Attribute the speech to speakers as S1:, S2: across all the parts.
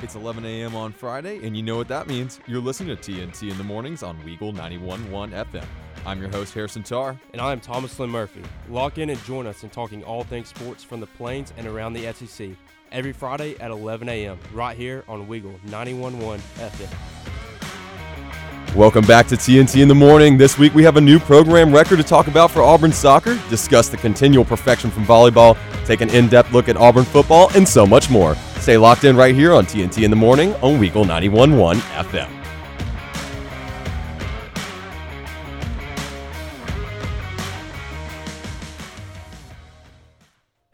S1: It's 11 a.m. on Friday, and you know what that means. You're listening to TNT in the mornings on Weagle 91.1 FM. I'm your host, Harrison Tarr.
S2: And I'm Thomas Lynn Murphy. Lock in and join us in talking all things sports from the Plains and around the SEC every Friday at 11 a.m. right here on Weagle 91.1 FM.
S1: Welcome back to TNT in the morning. This week we have a new program record to talk about for Auburn soccer, discuss the continual perfection from volleyball, take an in depth look at Auburn football, and so much more. Stay locked in right here on TNT in the morning on Weagle 91.1 FM.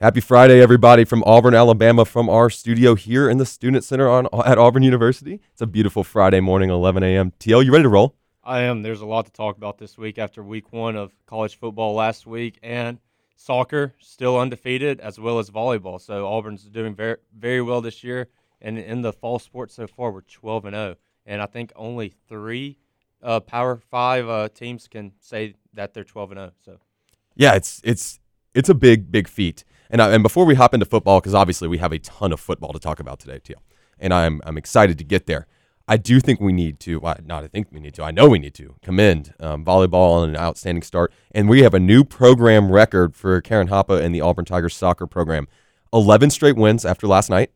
S1: Happy Friday, everybody, from Auburn, Alabama, from our studio here in the Student Center on, at Auburn University. It's a beautiful Friday morning, 11 a.m. TL, you ready to roll?
S2: I am. There's a lot to talk about this week after week one of college football last week and soccer still undefeated as well as volleyball. So Auburn's doing very very well this year, and in the fall sports so far we're 12 and 0, and I think only three uh, Power Five uh, teams can say that they're 12 and 0. So
S1: yeah, it's it's it's a big big feat. And I, and before we hop into football, because obviously we have a ton of football to talk about today, too, and I'm I'm excited to get there. I do think we need to, well, not I think we need to, I know we need to commend um, volleyball on an outstanding start. And we have a new program record for Karen Hoppe and the Auburn Tigers soccer program. 11 straight wins after last night.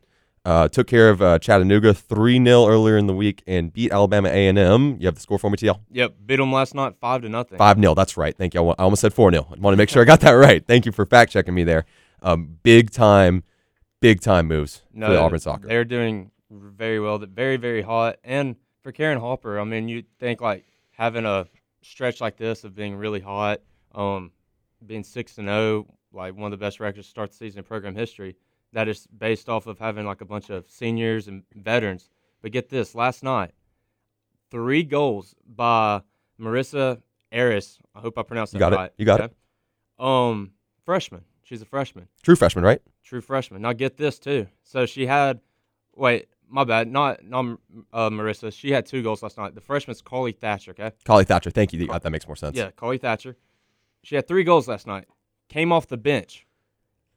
S1: Uh, took care of uh, Chattanooga 3 0 earlier in the week and beat Alabama A&M. You have the score for me, TL?
S2: Yep, beat them last night 5 to nothing.
S1: 5 0, that's right. Thank you. I almost said 4 0. I want to make sure I got that right. Thank you for fact checking me there. Um, big time, big time moves no, for the Auburn soccer.
S2: They're doing very well. That Very very hot. And for Karen Hoppe, I mean, you think like having a stretch like this of being really hot, um, being six and zero, oh, like one of the best records to start the season in program history. That is based off of having like a bunch of seniors and veterans. But get this, last night, three goals by Marissa Aris. I hope I pronounced
S1: that right.
S2: you got
S1: right. It. You got okay?
S2: it. Um, freshman. She's a freshman.
S1: True freshman, right?
S2: True freshman. Now get this too. So she had, wait, my bad, not not uh, Marissa. She had two goals last night. The freshman's Carly Thatcher. Okay.
S1: Carly Thatcher. Thank you. That makes more sense.
S2: Yeah, Carly Thatcher. She had three goals last night. Came off the bench,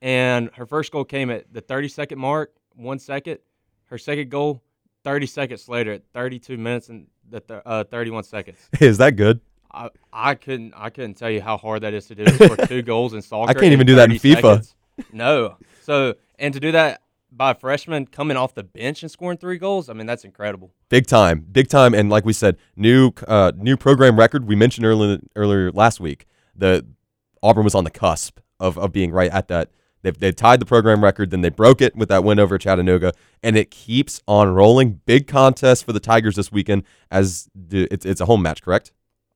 S2: and her first goal came at the 30 second mark, one second. Her second goal, 30 seconds later, at 32 minutes and the th- uh, 31 seconds.
S1: Is that good?
S2: I, I couldn't I couldn't tell you how hard that is to do for two goals in soccer.
S1: I can't even do that in FIFA.
S2: Seconds. No. So and to do that by a freshman coming off the bench and scoring three goals, I mean that's incredible.
S1: Big time, big time, and like we said, new uh, new program record. We mentioned earlier earlier last week the Auburn was on the cusp of, of being right at that. They've, they tied the program record, then they broke it with that win over Chattanooga, and it keeps on rolling. Big contest for the Tigers this weekend as the, it's, it's a home match, correct?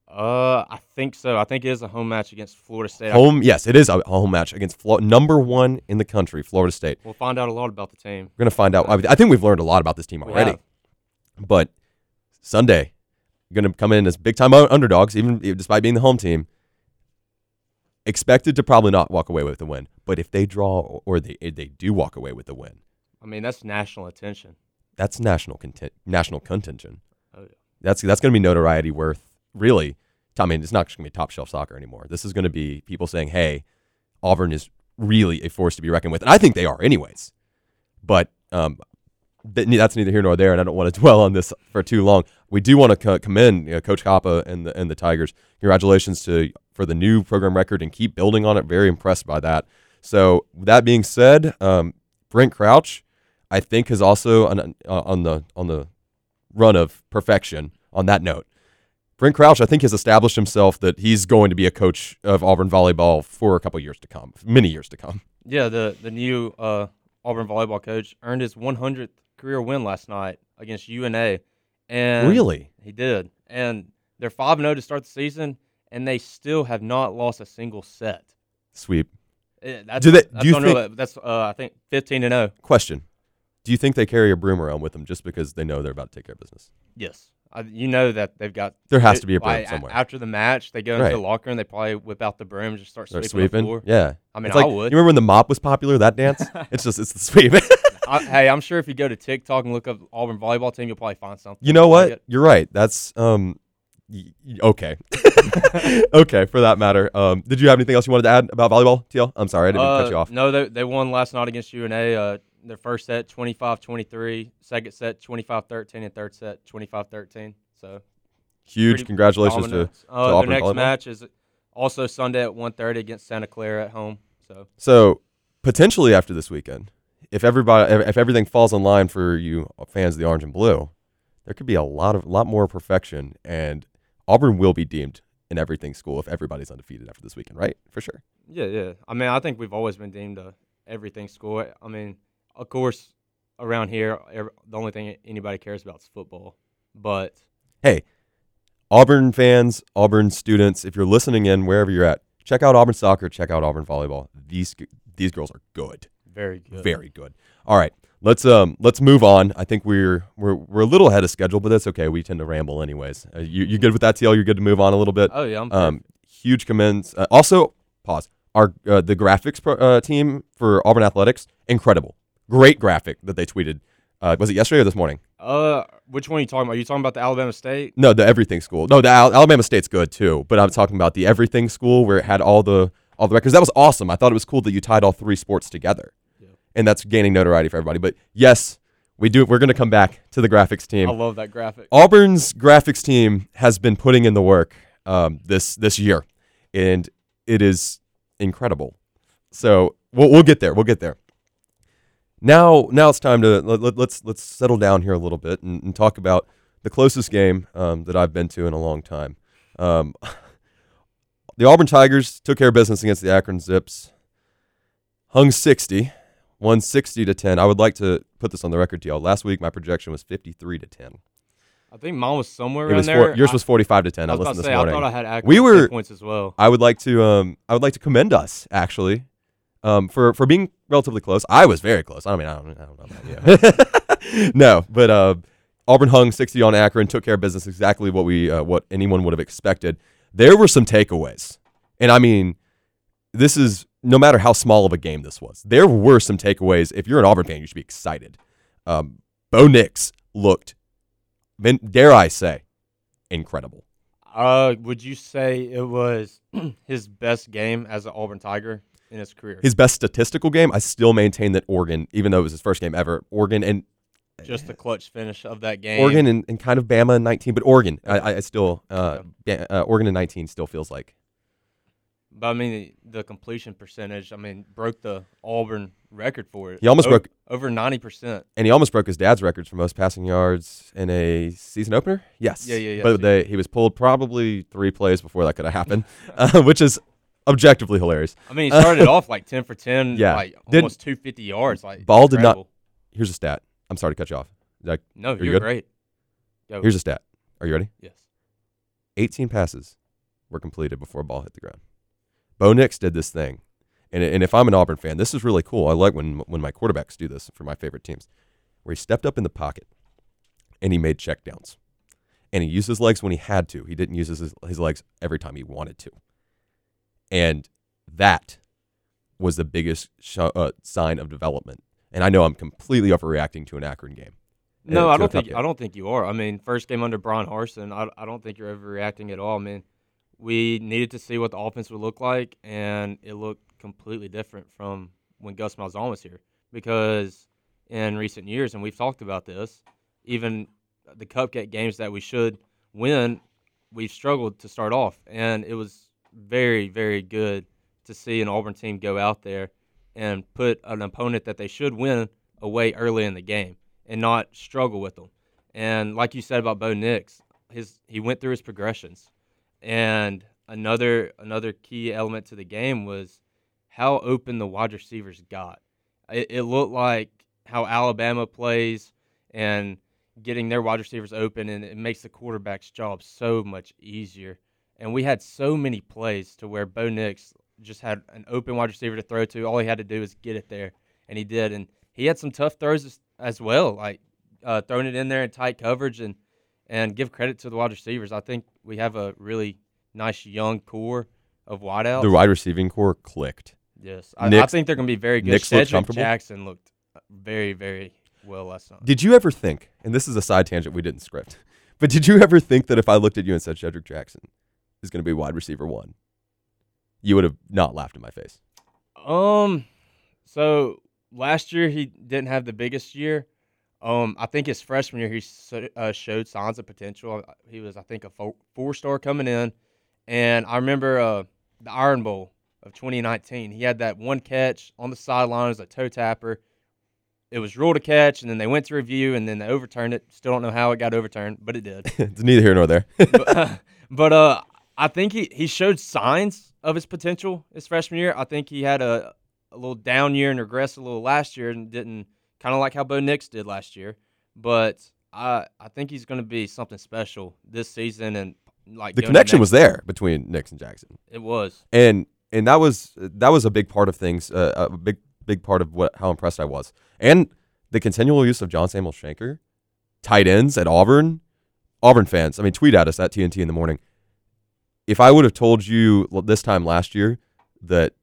S2: Uh, I think so. I think it is a home match against Florida State.
S1: Home, yes, it is a home match against Flo- number one in the country, Florida State.
S2: We'll find out a lot about the team.
S1: We're gonna find out. I think we've learned a lot about this team already. But Sunday, going to come in as big time underdogs, even despite being the home team. Expected to probably not walk away with the win, but if they draw or they they do walk away with the win,
S2: I mean that's national attention.
S1: That's national content, national contention. Oh yeah. That's that's going to be notoriety worth really I mean, it's not going to be top shelf soccer anymore. This is going to be people saying, hey, Auburn is really a force to be reckoned with. And I think they are, anyways. But um, that's neither here nor there, and I don't want to dwell on this for too long. We do want to commend you know, Coach Hoppe and the and the Tigers. Congratulations to for the new program record and keep building on it. Very impressed by that. So that being said, um, Brent Crouch, I think, is also on, uh, on the on the run of perfection. On that note, Brent Crouch, I think, has established himself that he's going to be a coach of Auburn volleyball for a couple years to come, many years to come.
S2: Yeah, the the new uh, Auburn volleyball coach earned his 100th career win last night against UNA, and
S1: really,
S2: he did. And they're five zero oh to start the season, and they still have not lost a single set.
S1: Sweep.
S2: Eh, that's, do they? That's do you think, that's uh, I think 15 and 0.
S1: Question: Do you think they carry a broom around with them just because they know they're about to take care of business?
S2: Yes you know that they've got.
S1: There has to be a broom somewhere.
S2: After the match, they go into right. the locker and they probably whip out the broom and just start, start sweeping, sweeping. The floor.
S1: Yeah,
S2: I mean,
S1: it's like,
S2: I would.
S1: You remember when the mop was popular? That dance? it's just it's the sweep.
S2: I, hey, I'm sure if you go to TikTok and look up Auburn volleyball team, you'll probably find something.
S1: You know what? You're right. That's um, okay, okay. For that matter, um, did you have anything else you wanted to add about volleyball, TL? I'm sorry, I didn't
S2: uh,
S1: cut you off.
S2: No, they they won last night against UNA. Uh, their first set 25-23, second set 25-13, and third set 25-13. So
S1: huge congratulations to, to uh,
S2: Their next volleyball. match is also Sunday at 1:30 against Santa Clara at home. So
S1: so potentially after this weekend, if everybody if everything falls in line for you fans of the orange and blue, there could be a lot of a lot more perfection and Auburn will be deemed an everything school if everybody's undefeated after this weekend, right? For sure.
S2: Yeah, yeah. I mean, I think we've always been deemed a everything school. I mean, of course, around here, the only thing anybody cares about is football. But
S1: hey, Auburn fans, Auburn students, if you're listening in wherever you're at, check out Auburn soccer, check out Auburn volleyball. These these girls are good.
S2: Very good.
S1: Very good. All right. Let's um let's move on. I think we're we're we're a little ahead of schedule, but that's okay. We tend to ramble anyways. Uh, you you good with that, TL? You're good to move on a little bit.
S2: Oh yeah.
S1: um, huge commends. Uh, also, pause. Our uh, the graphics pro, uh, team for Auburn athletics, incredible. Great graphic that they tweeted. Uh, was it yesterday or this morning?
S2: Uh, which one are you talking about? Are you talking about the Alabama State?
S1: No, the Everything School. No, the Al- Alabama State's good too, but I'm talking about the Everything School where it had all the all the records. That was awesome. I thought it was cool that you tied all three sports together and that's gaining notoriety for everybody. But yes, we do. We're going to come back to the graphics team.
S2: I love that graphic.
S1: Auburn's graphics team has been putting in the work um, this this year, and it is incredible. So we'll, we'll get there. We'll get there. Now, now it's time to let, us let's, let's settle down here a little bit and, and talk about the closest game um, that I've been to in a long time. Um, the Auburn Tigers took care of business against the Akron Zips, hung 60 160 to 10. I would like to put this on the record to y'all. Last week, my projection was 53 to 10.
S2: I think mine was somewhere around there.
S1: Four, yours was 45 to 10.
S2: I,
S1: I listened
S2: this
S1: say, morning.
S2: I thought I had we were, points as well.
S1: I would like to um I would like to commend us actually um for for being relatively close. I was very close. I mean, I don't, I don't know about you. no, but uh, Auburn hung 60 on Akron, took care of business exactly what we uh, what anyone would have expected. There were some takeaways. And I mean, this is no matter how small of a game this was, there were some takeaways. If you're an Auburn fan, you should be excited. Um, Bo Nix looked, dare I say, incredible.
S2: Uh, would you say it was his best game as an Auburn Tiger in his career?
S1: His best statistical game. I still maintain that Oregon, even though it was his first game ever, Oregon and
S2: just the clutch finish of that game.
S1: Oregon and, and kind of Bama in 19, but Oregon, I, I still, uh, uh, Oregon in 19 still feels like
S2: but I mean, the completion percentage, I mean, broke the Auburn record for it.
S1: He almost
S2: over,
S1: broke
S2: over 90%.
S1: And he almost broke his dad's records for most passing yards in a season opener. Yes.
S2: Yeah, yeah, yeah.
S1: But they, he was pulled probably three plays before that could have happened, uh, which is objectively hilarious.
S2: I mean, he started off like 10 for 10, yeah. like almost 250 yards. Like
S1: Ball did not. Here's a stat. I'm sorry to cut you off. That,
S2: no, you're you great.
S1: Here's a stat. Are you ready?
S2: Yes.
S1: 18 passes were completed before ball hit the ground. Bo Nix did this thing. And, and if I'm an Auburn fan, this is really cool. I like when, when my quarterbacks do this for my favorite teams, where he stepped up in the pocket and he made checkdowns. And he used his legs when he had to. He didn't use his, his legs every time he wanted to. And that was the biggest sh- uh, sign of development. And I know I'm completely overreacting to an Akron game.
S2: No, I don't think game. I don't think you are. I mean, first game under Bryan Harsin, I, I don't think you're overreacting at all. I mean, we needed to see what the offense would look like, and it looked completely different from when Gus Malzahn was here. Because in recent years, and we've talked about this, even the cupcake games that we should win, we've struggled to start off, and it was very, very good to see an Auburn team go out there and put an opponent that they should win away early in the game and not struggle with them. And like you said about Bo Nix, his he went through his progressions and another another key element to the game was how open the wide receivers got. It, it looked like how Alabama plays and getting their wide receivers open, and it makes the quarterback's job so much easier. And we had so many plays to where Bo Nix just had an open wide receiver to throw to. All he had to do was get it there, and he did. And he had some tough throws as, as well, like uh, throwing it in there in tight coverage and and give credit to the wide receivers. I think we have a really nice young core of wideouts.
S1: The wide receiving core clicked.
S2: Yes, I, I think they're going to be very good. Nix Shedrick Jackson looked very, very well last night.
S1: Did you ever think? And this is a side tangent we didn't script, But did you ever think that if I looked at you and said Shedrick Jackson is going to be wide receiver one, you would have not laughed in my face?
S2: Um, so last year he didn't have the biggest year. Um, I think his freshman year he uh, showed signs of potential. He was, I think, a four star coming in, and I remember uh, the Iron Bowl of 2019. He had that one catch on the sideline as a toe tapper. It was ruled a catch, and then they went to review, and then they overturned it. Still don't know how it got overturned, but it did.
S1: it's neither here nor there.
S2: but, uh, but uh, I think he, he showed signs of his potential his freshman year. I think he had a, a little down year and regressed a little last year and didn't kind of like how Bo Nix did last year. But I I think he's going to be something special this season and like
S1: the connection was there between Nix and Jackson.
S2: It was,
S1: and and that was that was a big part of things. Uh, a big big part of what how impressed I was, and the continual use of John Samuel Shenker, tight ends at Auburn. Auburn fans, I mean, tweet at us at TNT in the morning. If I would have told you this time last year that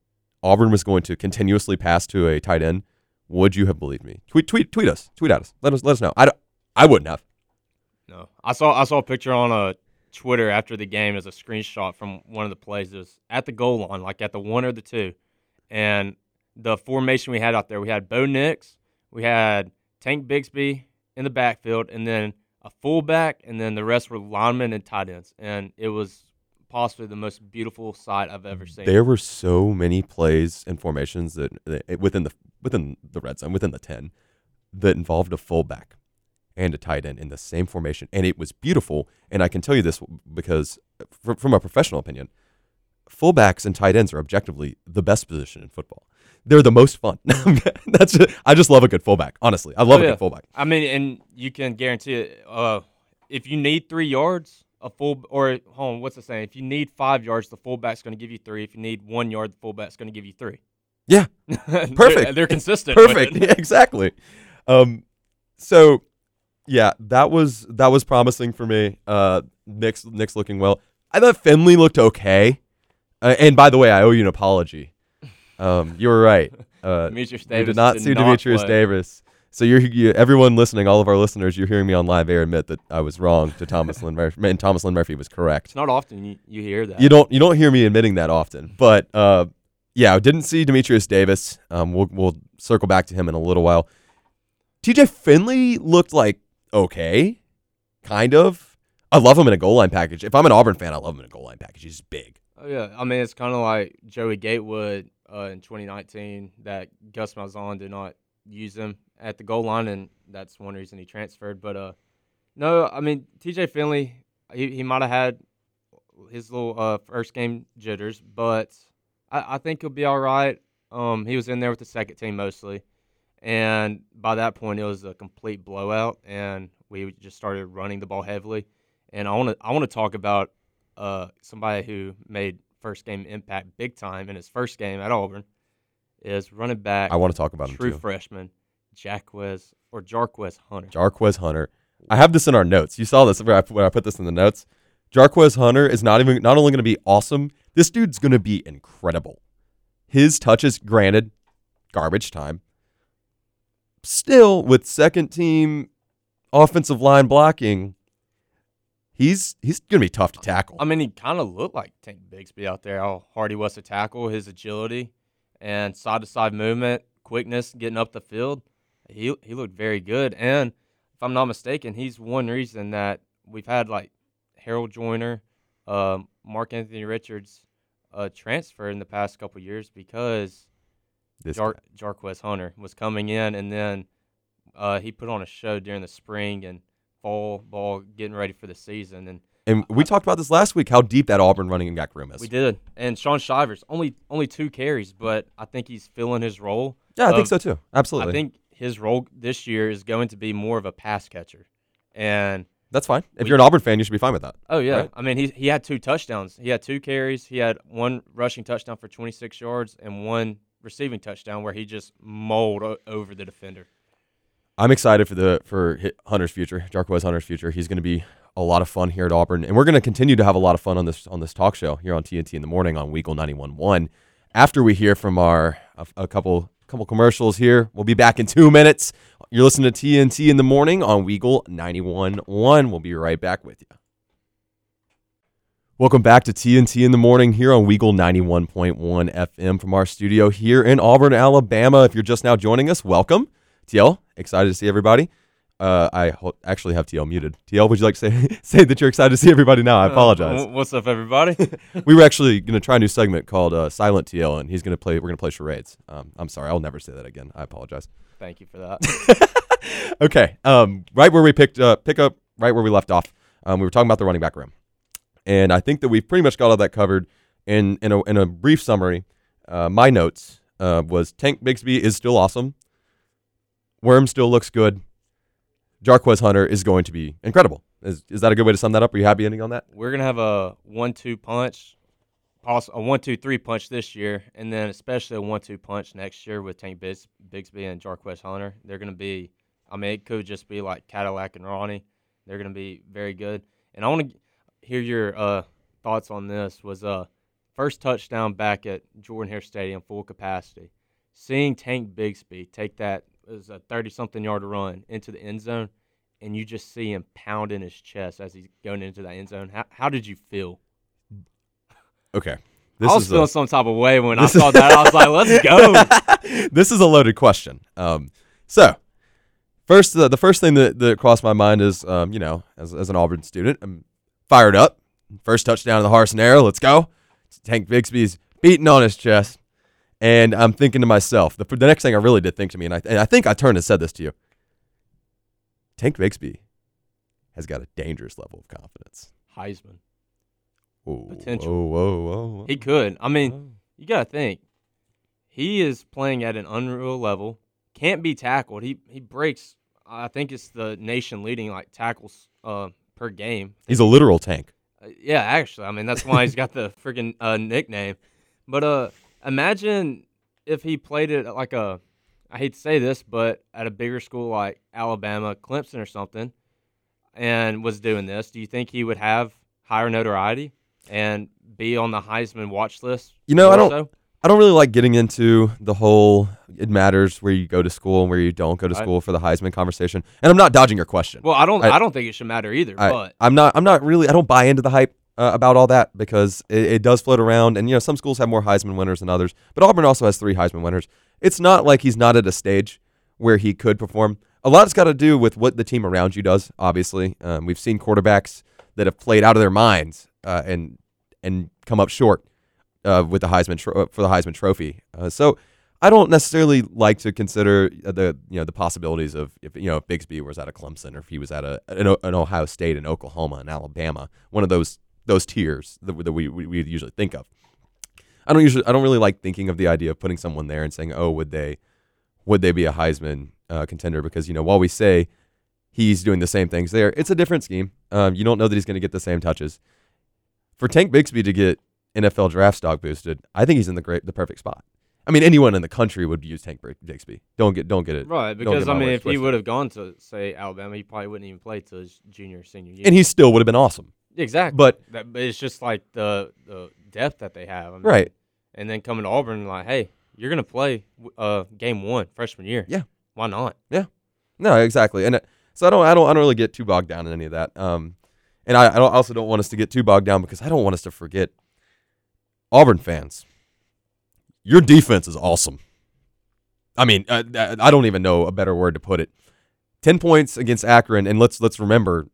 S1: Auburn was going to continuously pass to a tight end, would you have believed me? Tweet tweet tweet us. Tweet at us. Let us let us know. I, I wouldn't have.
S2: No, I saw I saw a picture on a uh, Twitter after the game as a screenshot from one of the plays. It was at the goal line, like at the one or the two, and the formation we had out there. We had Bo Nix, we had Tank Bigsby in the backfield, and then a fullback, and then the rest were linemen and tight ends. And it was possibly the most beautiful sight I've ever seen.
S1: There were so many plays and formations that, that within the within the red zone, within the ten, that involved a fullback and a tight end in the same formation, and it was beautiful. And I can tell you this because, from, from a professional opinion, fullbacks and tight ends are objectively the best position in football. They're the most fun. That's just, I just love a good fullback. Honestly, I love oh, yeah. a good fullback.
S2: I mean, and you can guarantee it. Uh, if you need three yards, a full or home, what's the saying? If you need five yards, the fullback's going to give you three. If you need one yard, the fullback's going to give you three.
S1: Yeah, perfect.
S2: they're, they're, consistent.
S1: Perfect. Yeah, exactly. Um, so yeah, that was that was promising for me. Uh, Nick's Nix looking well. I thought Finley looked okay. Uh, and by the way, I owe you an apology. Um, you were right. Uh,
S2: Demetrius Davis
S1: did not see Demetrius. Davis. So you're you, everyone listening, all of our listeners, you're hearing me on live air admit that I was wrong to Thomas Lynn Murphy, and Thomas Lynn Murphy was correct.
S2: It's not often you, you hear that.
S1: You don't you don't hear me admitting that often, but uh, yeah, I didn't see Demetrius Davis. Um, we'll we'll circle back to him in a little while. TJ Finley looked like okay, kind of. I love him in a goal line package. If I'm an Auburn fan, I love him in a goal line package. He's big.
S2: Oh yeah, I mean it's kind of like Joey Gatewood uh, in 2019 that Gus Malzahn did not use him at the goal line, and that's one reason he transferred. But uh, no, I mean TJ Finley, he he might have had his little uh, first game jitters, but I, I think he'll be all right. Um, he was in there with the second team mostly. And by that point, it was a complete blowout, and we just started running the ball heavily. And I want to I want to talk about uh, somebody who made first game impact big time in his first game at Auburn is running back.
S1: I want to talk about
S2: true
S1: him too.
S2: freshman, Jacquez or Jarquez Hunter.
S1: Jarquez Hunter. I have this in our notes. You saw this when I, when I put this in the notes. Jarquez Hunter is not even not only going to be awesome. This dude's going to be incredible. His touches, granted, garbage time, still with second team offensive line blocking, he's he's gonna be tough to tackle.
S2: I mean, he kind of looked like Tank Bigsby out there. How hard he was to tackle, his agility and side to side movement, quickness, getting up the field. He he looked very good. And if I'm not mistaken, he's one reason that we've had like Harold Joiner, um, Mark Anthony Richards, uh, transfer in the past couple years because
S1: this
S2: Jar- Jarquez Hunter was coming in, and then uh, he put on a show during the spring and fall ball, getting ready for the season. And
S1: and we I, talked about this last week how deep that Auburn running back room is.
S2: We did. And Shaun Shivers only only two carries, but I think he's filling his role.
S1: Yeah, I think so too. Absolutely.
S2: I think his role this year is going to be more of a pass catcher, and
S1: that's fine. If we, you're an Auburn fan, you should be fine with that.
S2: Oh yeah, right? I mean he he had two touchdowns. He had two carries. He had one rushing touchdown for 26 yards and one receiving touchdown where he just mauled o- over the defender.
S1: I'm excited for the for Hunter's future, Jarquez Hunter's future. He's going to be a lot of fun here at Auburn, and we're going to continue to have a lot of fun on this on this talk show here on TNT in the morning on Weagle 91.1. After we hear from our a, a couple couple commercials here, we'll be back in two minutes. You're listening to TNT in the morning on Weagle 91.1. We'll be right back with you. Welcome back to TNT in the morning here on Weagle 91.1 FM from our studio here in Auburn, Alabama. If you're just now joining us, welcome. TL, excited to see everybody. Uh, I ho- actually have TL muted. TL, would you like to say say that you're excited to see everybody now? I apologize.
S2: Uh, what's up, everybody?
S1: we were actually going to try a new segment called uh, Silent TL, and he's going to play. We're going to play charades. Um, I'm sorry, I'll never say that again. I apologize.
S2: Thank you for that.
S1: okay, um, right where we picked uh, pick up, right where we left off. Um, we were talking about the running back room, and I think that we've pretty much got all that covered. In in a in a brief summary, uh, my notes uh, was Tank Bigsby is still awesome. Worm still looks good. Jarquez Hunter is going to be incredible. Is is that a good way to sum that up? Are you happy ending on that?
S2: We're gonna have a one-two punch, a one-two-three punch this year, and then especially a one-two punch next year with Tank Bigs, Bigsby and Jarquez Hunter. They're gonna be. I mean, it could just be like Cadillac and Ronnie. They're gonna be very good. And I want to hear your uh, thoughts on this. Was uh first touchdown back at Jordan Hare Stadium, full capacity. Seeing Tank Bigsby take that was a 30 something yard run into the end zone, and you just see him pounding his chest as he's going into that end zone. How, how did you feel?
S1: Okay.
S2: This I was feeling a, some type of way when I saw that. I was like, let's
S1: go. this is a loaded question. Um, so, first, the, the first thing that, that crossed my mind is, um, you know, as, as an Auburn student, I'm fired up. First touchdown of the Harsin era. Let's go. Tank Bigsby's beating on his chest. And I'm thinking to myself, the, the next thing I really did think to me, and I, and I think I turned and said this to you Tank Bigsby has got a dangerous level of confidence.
S2: Heisman.
S1: Whoa, Potential. Whoa, whoa, whoa, whoa.
S2: He could. I mean, you got to think. He is playing at an unreal level. Can't be tackled. He he breaks. I think it's the nation leading like tackles uh, per game.
S1: He's a literal tank.
S2: Uh, yeah, actually. I mean, that's why he's got the freaking uh, nickname. But uh, Imagine if he played it at like a, I hate to say this, but at a bigger school like Alabama, Clemson, or something, and was doing this. Do you think he would have higher notoriety and be on the Heisman watch list?
S1: You know, I don't. So? I don't really like getting into the whole it matters where you go to school and where you don't go to school for the Heisman conversation. And I'm not dodging your question.
S2: Well, I don't I, I don't think it should matter either,
S1: I,
S2: but
S1: I'm not I'm not really I don't buy into the hype uh, about all that because it, it, does float around. And, you know, some schools have more Heisman winners than others, but Auburn also has three Heisman winners. It's not like he's not at a stage where he could perform. A lot's got to do with what the team around you does, obviously. Um, we've seen quarterbacks that have played out of their minds uh, and and come up short uh, with the Heisman tro- for the Heisman Trophy. Uh, so I don't necessarily like to consider the you know the possibilities of if you know if Bigsby was at a Clemson or if he was at a an, an Ohio State and Oklahoma and Alabama, one of those those tiers that, that we, we, we usually think of. I don't usually I don't really like thinking of the idea of putting someone there and saying, oh, would they would they be a Heisman uh, contender? Because you know while we say he's doing the same things there, it's a different scheme. Um, you don't know that he's going to get the same touches. For Tank Bigsby to get NFL draft stock boosted, I think he's in the great the perfect spot. I mean, anyone in the country would use Tank Bigsby. Don't get don't get it
S2: right because I mean, if he would have gone to say Alabama, he probably wouldn't even play till his junior senior year,
S1: and he still would have been awesome.
S2: Exactly.
S1: But,
S2: that, but it's just like the the depth that they have. I mean,
S1: right.
S2: And then coming to Auburn, like, hey, you're gonna play uh game one freshman year.
S1: Yeah.
S2: Why not?
S1: Yeah. No, exactly. And uh, so I don't I don't I don't really get too bogged down in any of that. Um, and I, I don't, also don't want us to get too bogged down because I don't want us to forget Auburn fans. Your defense is awesome. I mean, I, uh, I don't even know a better word to put it. Ten points against Akron, and let's let's remember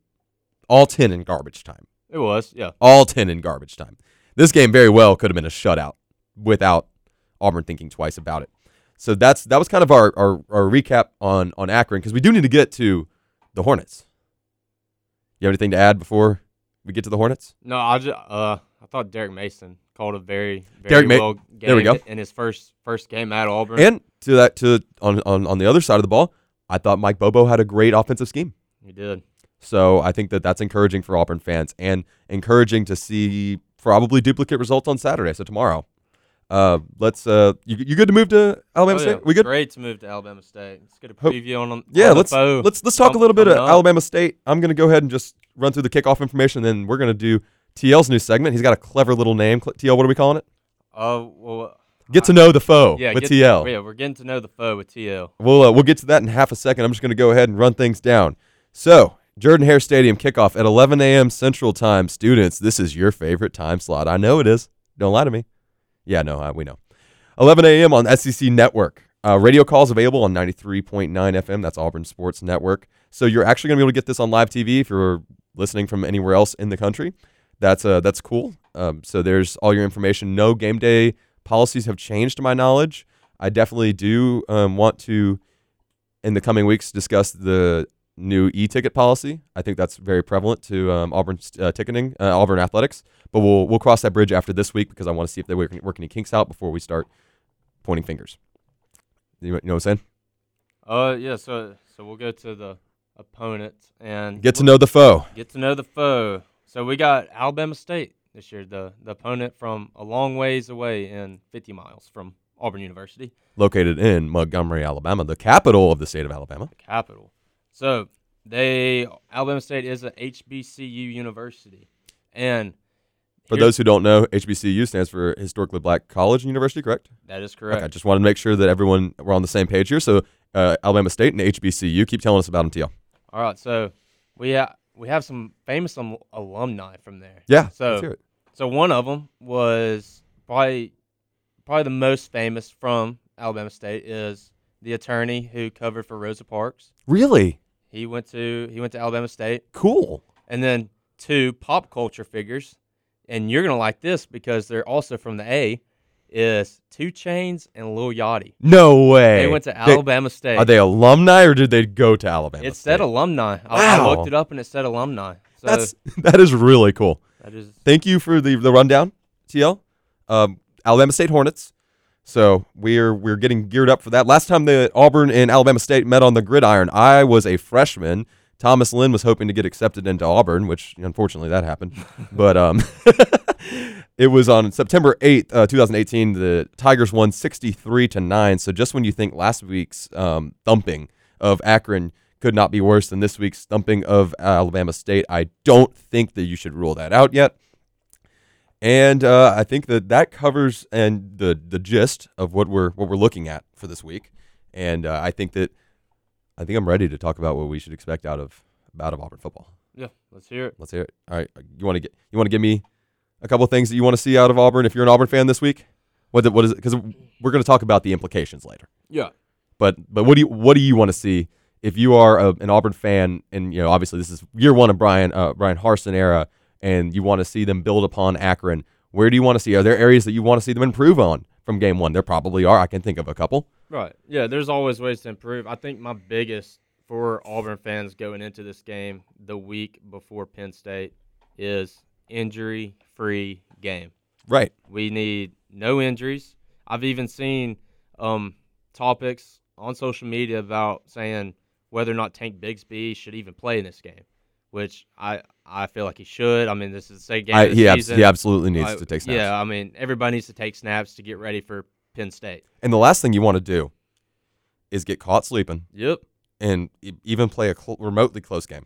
S1: all 10 in garbage time.
S2: It was, yeah.
S1: All 10 in garbage time. This game very well could have been a shutout without Auburn thinking twice about it. So that's that was kind of our, our, our recap on, on Akron because we do need to get to the Hornets. You have anything to add before we get to the Hornets?
S2: No, I just uh, I thought Derek Mason called a very very Derek well Ma- game there we go. in his first first game at Auburn.
S1: And to that to on, on on the other side of the ball, I thought Mike Bobo had a great offensive scheme.
S2: He did.
S1: So I think that that's encouraging for Auburn fans and encouraging to see probably duplicate results on Saturday. So tomorrow, uh, let's. Uh, you, you good to move to Alabama
S2: oh,
S1: State? We good?
S2: Great to move to Alabama State. Let's get a preview on. on
S1: yeah, let's let's let's talk a little bit of. Alabama State. I'm gonna go ahead and just run through the kickoff information, and then we're gonna do TL's new segment. He's got a clever little name. TL, what are we calling it?
S2: Uh, well,
S1: Get to know the foe
S2: yeah,
S1: with TL.
S2: Yeah, we're getting to know the foe with TL.
S1: We'll uh, we'll get to that in half a second. I'm just going to go ahead and run things down. So, Jordan Hare Stadium kickoff at 11 a.m. Central Time. Students, this is your favorite time slot. I know it is. Don't lie to me. Yeah, no, we know. 11 a.m. on SEC Network. Uh, radio calls available on 93.9 FM. That's Auburn Sports Network. So you're actually going to be able to get this on live TV if you're listening from anywhere else in the country. That's uh, that's cool. Um, so there's all your information. No game day policies have changed to my knowledge. I definitely do um, want to, in the coming weeks, discuss the new e-ticket policy. I think that's very prevalent to um, Auburn uh, ticketing, uh, Auburn athletics. But we'll we'll cross that bridge after this week because I want to see if they work, work any kinks out before we start pointing fingers. You, you know what I'm saying?
S2: Uh, yeah. So so we'll go to the opponent and
S1: Get to know the foe.
S2: get to know the foe. So we got Alabama State this year, the the opponent from a long ways away in 50 miles from Auburn University,
S1: Located in Montgomery, Alabama, the capital of the state of Alabama.
S2: the capital. So they Alabama State is a HBCU university, and
S1: For those who don't know, HBCU stands for Historically Black College and University, correct?
S2: that is correct.
S1: Okay, just wanted to make sure that everyone we're on the same page here. So, uh, Alabama State and HBCU, keep telling us about them, TL.
S2: All right, so we have we have some famous um, alumni from there.
S1: Yeah.
S2: So
S1: let's hear it.
S2: So one of them was probably probably the most famous from Alabama State is the attorney who covered for Rosa Parks.
S1: really
S2: He went to he went to Alabama State,
S1: cool.
S2: and then two pop culture figures, and you're gonna like this because they're also from the A. Is 2 Chainz and Lil Yachty.
S1: No way.
S2: They went to Alabama State.
S1: Are they alumni or did they go to Alabama?
S2: it
S1: State?
S2: said alumni. I, I looked it up and it said alumni. So
S1: That's that is really cool.
S2: that is
S1: Thank you for the the rundown, TL. Um, Alabama State Hornets. So we're we're getting geared up for that. Last time the Auburn and Alabama State met on the gridiron, I was a freshman. Thomas Lynn was hoping to get accepted into Auburn, which unfortunately that happened. but um, it was on September eighth, uh, two thousand eighteen. The Tigers won sixty three to nine. So just when you think last week's um, thumping of Akron could not be worse than this week's thumping of Alabama State, I don't think that you should rule that out yet. And uh, I think that that covers and the the gist of what we're what we're looking at for this week. And uh, I think that I think I'm ready to talk about what we should expect out of out of Auburn football.
S2: yeah. Let's hear it.
S1: Let's hear it. All right, you want to get you want to give me a couple of things that you want to see out of Auburn if you're an Auburn fan this week. What the, what is it? Because we're going to talk about the implications later.
S2: Yeah.
S1: But but what do you what do you want to see if you are a, an Auburn fan and you know obviously this is year one of Brian uh, Bryan Harsin era and you want to see them build upon Akron. Where do you want to see? Are there areas that you want to see them improve on from game one? There probably are. I can think of a couple.
S2: Right. Yeah, there's always ways to improve. I think my biggest for Auburn fans going into this game the week before Penn State is injury free game.
S1: Right.
S2: We need no injuries. I've even seen um, topics on social media about saying whether or not Tank Bigsby should even play in this game, which I I feel like he should. I mean, this is the second game
S1: I, he, he absolutely needs
S2: I-
S1: to take snaps.
S2: Yeah, I mean, everybody needs to take snaps to get ready for Penn State.
S1: And the last thing you want to do is get caught sleeping
S2: Yep.
S1: and even play a cl- remotely close game.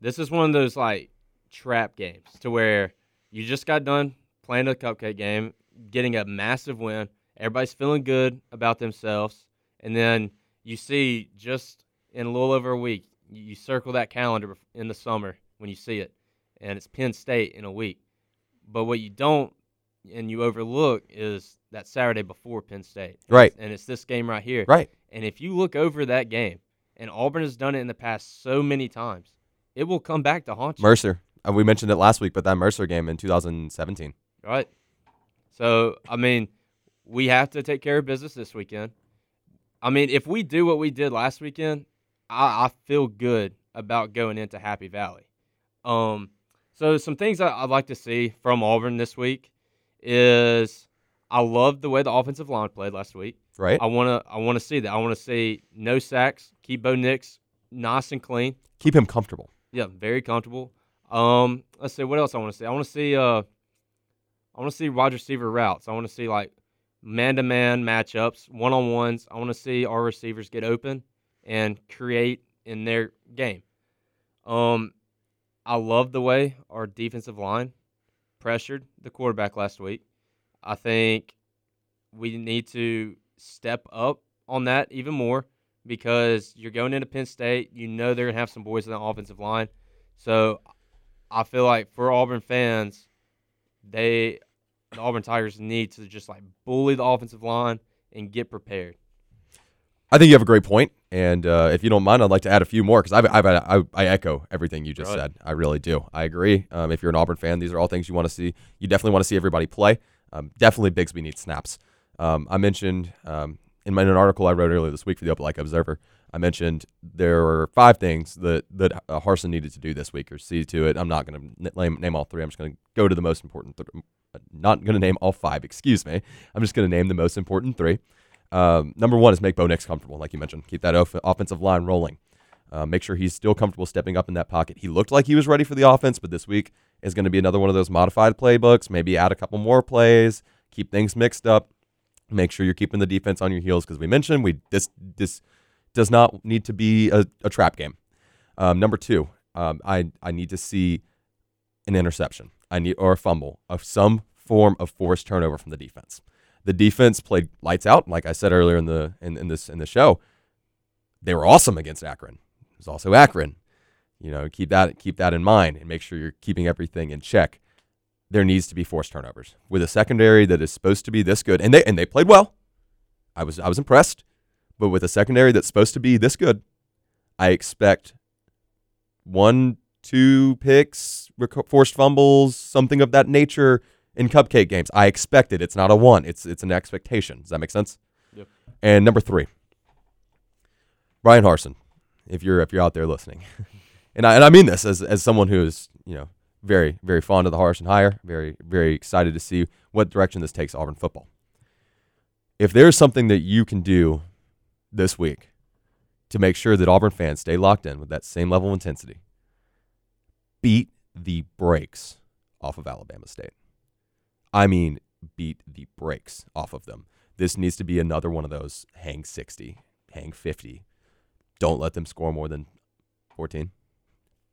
S2: This is one of those like trap games to where you just got done playing a cupcake game, getting a massive win. Everybody's feeling good about themselves, and then you see just in a little over a week, you circle that calendar in the summer when you see it, and it's Penn State in a week. But what you don't and you overlook is that Saturday before Penn State, And
S1: Right.
S2: it's- And it's this game right here.
S1: Right.
S2: And if you look over that game, and Auburn has done it in the past so many times, it will come back to haunt you.
S1: Mercer. Uh, we mentioned it last week, but that Mercer game in 2017.
S2: Right. So, I mean, we have to take care of business this weekend. I mean, if we do what we did last weekend, I, I feel good about going into Happy Valley. Um, so some things I, I'd like to see from Auburn this week is I love the way the offensive line played last week.
S1: Right.
S2: I wanna I wanna see that. I wanna see no sacks, keep Bo Nix nice and clean.
S1: Keep him comfortable.
S2: Yeah, very comfortable. Um, let's see what else I want to see. I want to see uh, I want to see wide receiver routes. I want to see like man to man matchups, one on ones. I want to see our receivers get open and create in their game. Um, I love the way our defensive line pressured the quarterback last week. I think we need to step up on that even more because you're going into Penn State. You know they're gonna have some boys in the offensive line, so I feel like for Auburn fans, they the Auburn Tigers need to just like bully the offensive line and get prepared.
S1: I think you have a great point, and uh, if you don't mind, I'd like to add a few more because I've, I've, I, I echo everything you just right. said. I really do. I agree. Um, if you're an Auburn fan, these are all things you want to see. You definitely want to see everybody play. Um, definitely, Bigsby needs snaps. Um, I mentioned um, in, my, in an article I wrote earlier this week for the Opelika Observer. I mentioned there were five things that that uh, Harsin needed to do this week or see to it. I'm not going to name, name all three. I'm just going to go to the most important. Th- not going to name all five. Excuse me. I'm just going to name the most important three. Um, number one is make Bo Nix comfortable, like you mentioned. Keep that off- offensive line rolling. Uh, make sure he's still comfortable stepping up in that pocket. He looked like he was ready for the offense, but this week is going to be another one of those modified playbooks. Maybe add a couple more plays, keep things mixed up. Make sure you're keeping the defense on your heels because we mentioned we this this does not need to be a, a trap game. Um, number two, um, I I need to see an interception. I need or a fumble of some form of forced turnover from the defense. The defense played lights out, like I said earlier in the in, in this in the show. They were awesome against Akron. It was also Akron. You know, keep that keep that in mind and make sure you're keeping everything in check. There needs to be forced turnovers with a secondary that is supposed to be this good, and they and they played well. I was I was impressed, but with a secondary that's supposed to be this good, I expect one, two picks, forced fumbles, something of that nature in cupcake games. I expect it. It's not a one. It's it's an expectation. Does that make sense?
S2: Yep.
S1: And number three, Bryan Harsin, if you're if you're out there listening, and I and I mean this as as someone who is you know very very fond of the Harsin hire, very very excited to see what direction this takes Auburn football. If there's something that you can do this week to make sure that Auburn fans stay locked in with that same level of intensity, beat the brakes off of Alabama State. I mean, beat the brakes off of them. This needs to be another one of those hang 60, hang 50. Don't let them score more than 14.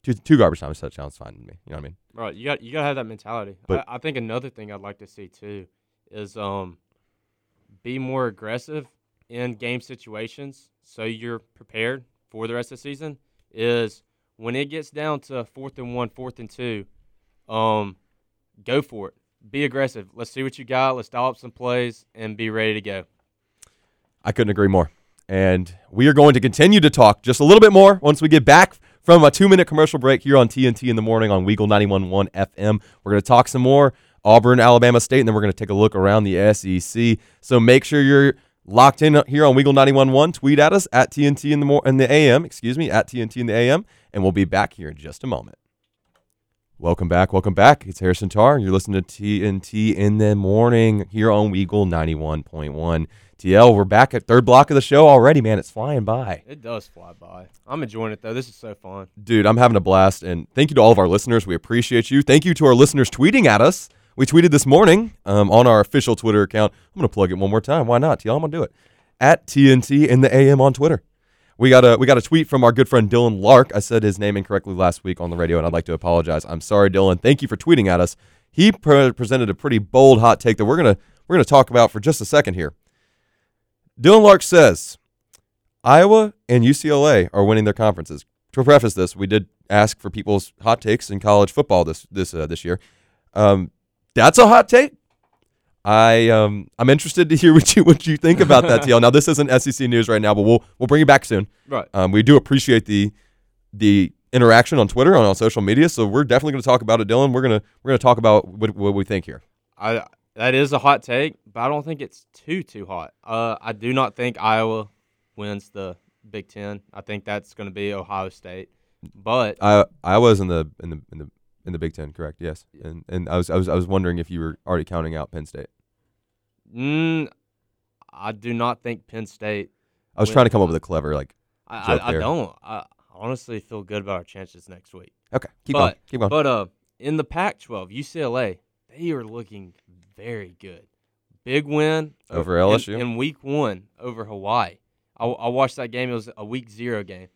S1: Two, two garbage time touchdowns fine with me. You know what I mean?
S2: Right. You got you got to have that mentality. But, I, I think another thing I'd like to see too is um be more aggressive in game situations so you're prepared for the rest of the season. Is when it gets down to fourth and one, fourth and two, um, go for it be aggressive. Let's see what you got. Let's dial up some plays and be ready to go.
S1: I couldn't agree more. And we are going to continue to talk just a little bit more once we get back from a two minute commercial break here on TNT in the morning on Weagle 91.1 FM. We're going to talk some more Auburn, Alabama State, and then we're going to take a look around the SEC. So make sure you're locked in here on Weagle 91.1. Tweet at us at TNT in the, mo- in the AM, excuse me, at TNT in the AM, and we'll be back here in just a moment. Welcome back. Welcome back. It's Harrison Tarr. You're listening to TNT in the morning here on Weagle 91.1. TL, we're back at third block of the show already, man. It's flying by.
S2: It does fly by. I'm enjoying it, though. This is so fun.
S1: Dude, I'm having a blast. And thank you to all of our listeners. We appreciate you. Thank you to our listeners tweeting at us. We tweeted this morning um, on our official Twitter account. I'm going to plug it one more time. Why not? TL, I'm going to do it. At TNT in the AM on Twitter. We got a we got a tweet from our good friend Dylan Lark. I said his name incorrectly last week on the radio, and I'd like to apologize. I'm sorry, Dylan. Thank you for tweeting at us. He pre- presented a pretty bold hot take that we're gonna we're gonna talk about for just a second here. Dylan Lark says Iowa and UCLA are winning their conferences. To preface this, we did ask for people's hot takes in college football this this uh, this year. Um, that's a hot take. I um I'm interested to hear what you what you think about that TL. Now this isn't SEC news right now, but we'll we'll bring you back soon.
S2: Right.
S1: Um, we do appreciate the the interaction on Twitter and on social media, so we're definitely going to talk about it, Dylan. We're gonna we're gonna talk about what what we think here.
S2: I that is a hot take, but I don't think it's too too hot. Uh, I do not think Iowa wins the Big Ten. I think that's going to be Ohio State. But
S1: I I was in the in the in the in the Big Ten, correct? Yes. Yeah. And and I was I was I was wondering if you were already counting out Penn State.
S2: Mm, I do not think Penn State.
S1: I was trying to come up with a clever like.
S2: I, I, I don't. I honestly feel good about our chances next week.
S1: Okay, keep
S2: but,
S1: going. Keep going.
S2: But uh, in the Pac-12, UCLA they are looking very good. Big win
S1: over LSU
S2: in, in week one over Hawaii. I, I watched that game. It was a week zero game,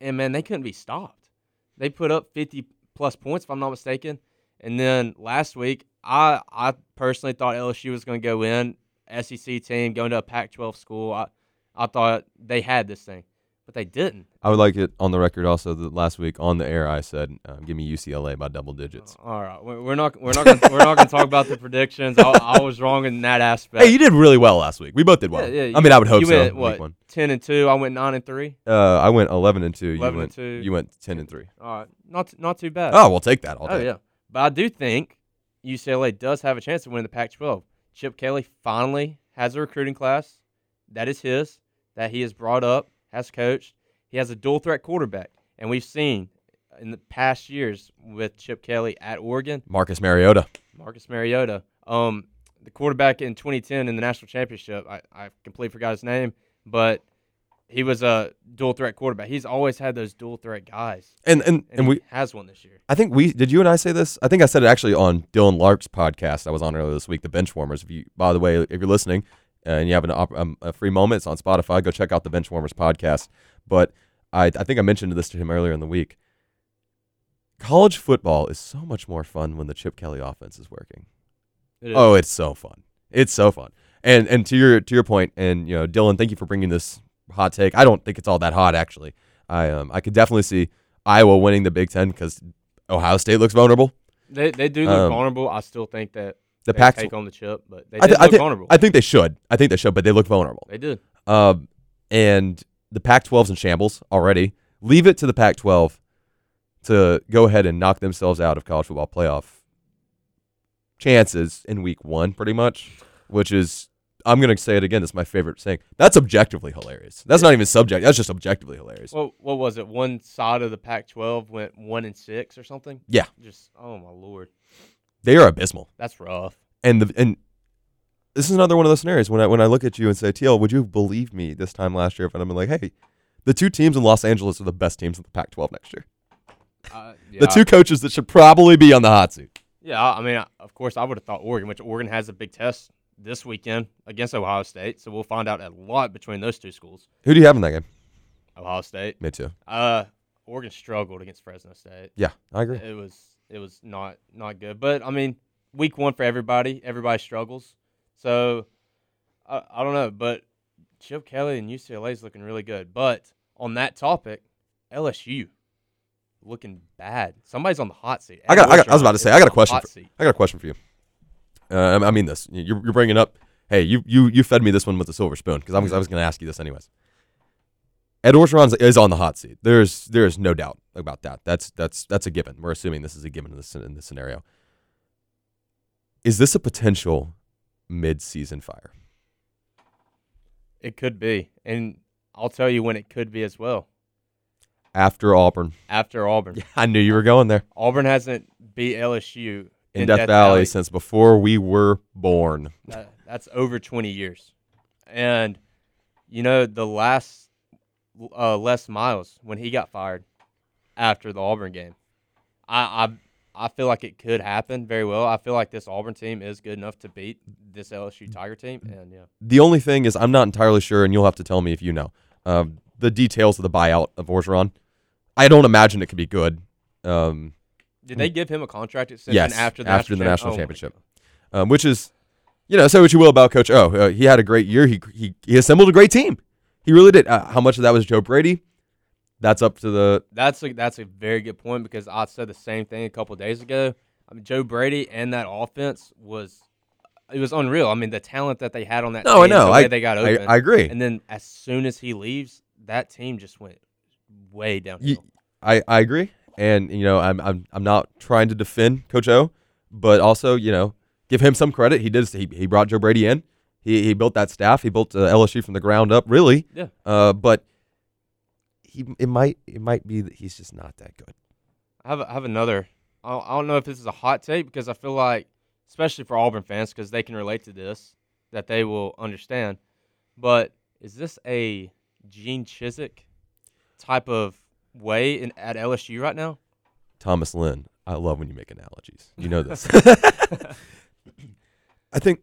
S2: and man, they couldn't be stopped. They put up fifty plus points, if I'm not mistaken. And then last week, I I personally thought LSU was going to go in SEC team going to a Pac-12 school. I I thought they had this thing, but they didn't.
S1: I would like it on the record also that last week on the air I said, um, "Give me UCLA by double digits."
S2: Uh, all right, we're not we're not gonna, we're not going to talk about the predictions. I, I, was wrong in that aspect.
S1: Hey, you did really well last week. We both did well.
S2: Yeah, yeah,
S1: I mean, I would hope
S2: you
S1: so.
S2: Went, what, ten and two. I went nine and three.
S1: Uh, I went eleven and two.
S2: 11
S1: you went
S2: and two.
S1: You went ten and three.
S2: All right, not not too bad.
S1: Oh, we'll take that. All
S2: oh
S1: day.
S2: yeah, but I do think UCLA does have a chance to win the Pac-12. Chip Kelly finally has a recruiting class that is his that he has brought up, has coached. He has a dual threat quarterback, and we've seen in the past years with Chip Kelly at Oregon,
S1: Marcus Mariota.
S2: Marcus Mariota, um, the quarterback in 2010 in the national championship. I, I completely forgot his name, but he was a dual threat quarterback. He's always had those dual threat guys,
S1: And and
S2: and,
S1: and
S2: he
S1: we
S2: has one this year.
S1: I think we did you and I say this? I think I said it actually on Dylan Lark's podcast I was on earlier this week, the Benchwarmers. If you by the way, if you're listening and you have an op- um, a free moment, it's on Spotify. Go check out the Benchwarmers podcast. But I I think I mentioned this to him earlier in the week. College football is so much more fun when the Chip Kelly offense is working.
S2: It is.
S1: Oh, it's so fun. It's so fun. And and to your to your point, and you know, Dylan, thank you for bringing this hot take. I don't think it's all that hot actually. I um I could definitely see Iowa winning the Big Ten because Ohio State looks vulnerable.
S2: They they do look
S1: Um,
S2: vulnerable. I still think that
S1: The Pac,
S2: take on the chip, but they
S1: I, th- I
S2: look
S1: think
S2: vulnerable.
S1: I think they should. I think they should, but they look vulnerable.
S2: they did.
S1: Um, and the Pac-12's in shambles already. Leave it to the Pac-12 to go ahead and knock themselves out of college football playoff chances in week one, pretty much. Which is, I'm gonna say it again. It's my favorite saying. That's objectively hilarious. That's not even subject. That's just objectively hilarious.
S2: What what was it? One side of the Pac-12 went one and six or something.
S1: Yeah.
S2: Just oh my lord,
S1: They are abysmal.
S2: that's rough.
S1: And the and this is another one of those scenarios when I when I look at you and say, TL, would you believe me this time last year if I'm like, hey, the two teams in Los Angeles are the best teams in the Pac-12 next year.
S2: Uh, yeah,
S1: The two coaches that should probably be on the hot seat.
S2: Yeah, I I mean, of course, I would have thought Oregon, which Oregon has a big test this weekend against Ohio State, so we'll find out a lot between those two schools.
S1: Who do you have in that game?
S2: Ohio State,
S1: Me too.
S2: uh, Oregon struggled against Fresno State.
S1: Yeah, I agree.
S2: It was it was not not good, but I mean, week one for everybody, everybody struggles. So I, I don't know, but Chip Kelly and UCLA is looking really good. But on that topic, LSU looking bad. Somebody's on the hot seat.
S1: I got- I got- I was about to say, I got a question for-. I got a question for you. Uh, I mean this. You're, you're bringing up. Hey, you you you fed me this one with a silver spoon because I was I was going to ask you this anyways. Ed Orgeron is on the hot seat. There's there's no doubt about that. That's that's that's a given. We're assuming this is a given in this in this scenario. Is this a potential mid-season fire?
S2: It could be, and I'll tell you when it could be as well.
S1: After Auburn,
S2: After Auburn, Yeah,
S1: I knew you were going there.
S2: Auburn hasn't beat LSU
S1: In, Death, Valley, since before we were born.
S2: That, that's over 20 years. And, you know, the last uh, Les Miles, when he got fired after the Auburn game, I, I, I feel like it could happen very well. I feel like this Auburn team is good enough to beat this LSU Tiger team. And, yeah.
S1: The only thing is, I'm not entirely sure, and you'll have to tell me if you know um, the details of the buyout of Orgeron. I don't imagine it could be good, um,
S2: Did they give him a contract extension
S1: Yes,
S2: after the
S1: after
S2: national,
S1: the national
S2: oh
S1: championship.
S2: God.
S1: um, which is, you know, say what you will about Coach O. Uh, he had a great year. He he, he assembled a great team. He really did. Uh, how much of that was Joe Brady? That's up to the.
S2: That's a that's a very good point because I said the same thing a couple days ago. I mean, Joe Brady and that offense was it was unreal. I mean, the talent that they had on that
S1: No,
S2: team,
S1: I know.
S2: the way
S1: I,
S2: they got open,
S1: I agree.
S2: and then as soon as he leaves, that team just went way.
S1: Ye- I, I agree, and you know I'm I'm I'm not trying to defend Coach O, but also you know give him some credit. He did he, he brought Joe Brady in. He he built that staff. He built uh, LSU from the ground up, really.
S2: Yeah.
S1: Uh, but he it might it might be that he's just not that good.
S2: I have I have another. I don't, I don't know if this is a hot take because I feel like, especially for Auburn fans, because they can relate to this, that they will understand. But is this a Gene Chizik type of way in, at LSU right now?
S1: Thomas Lynn. I love when you make analogies. You know this. I think.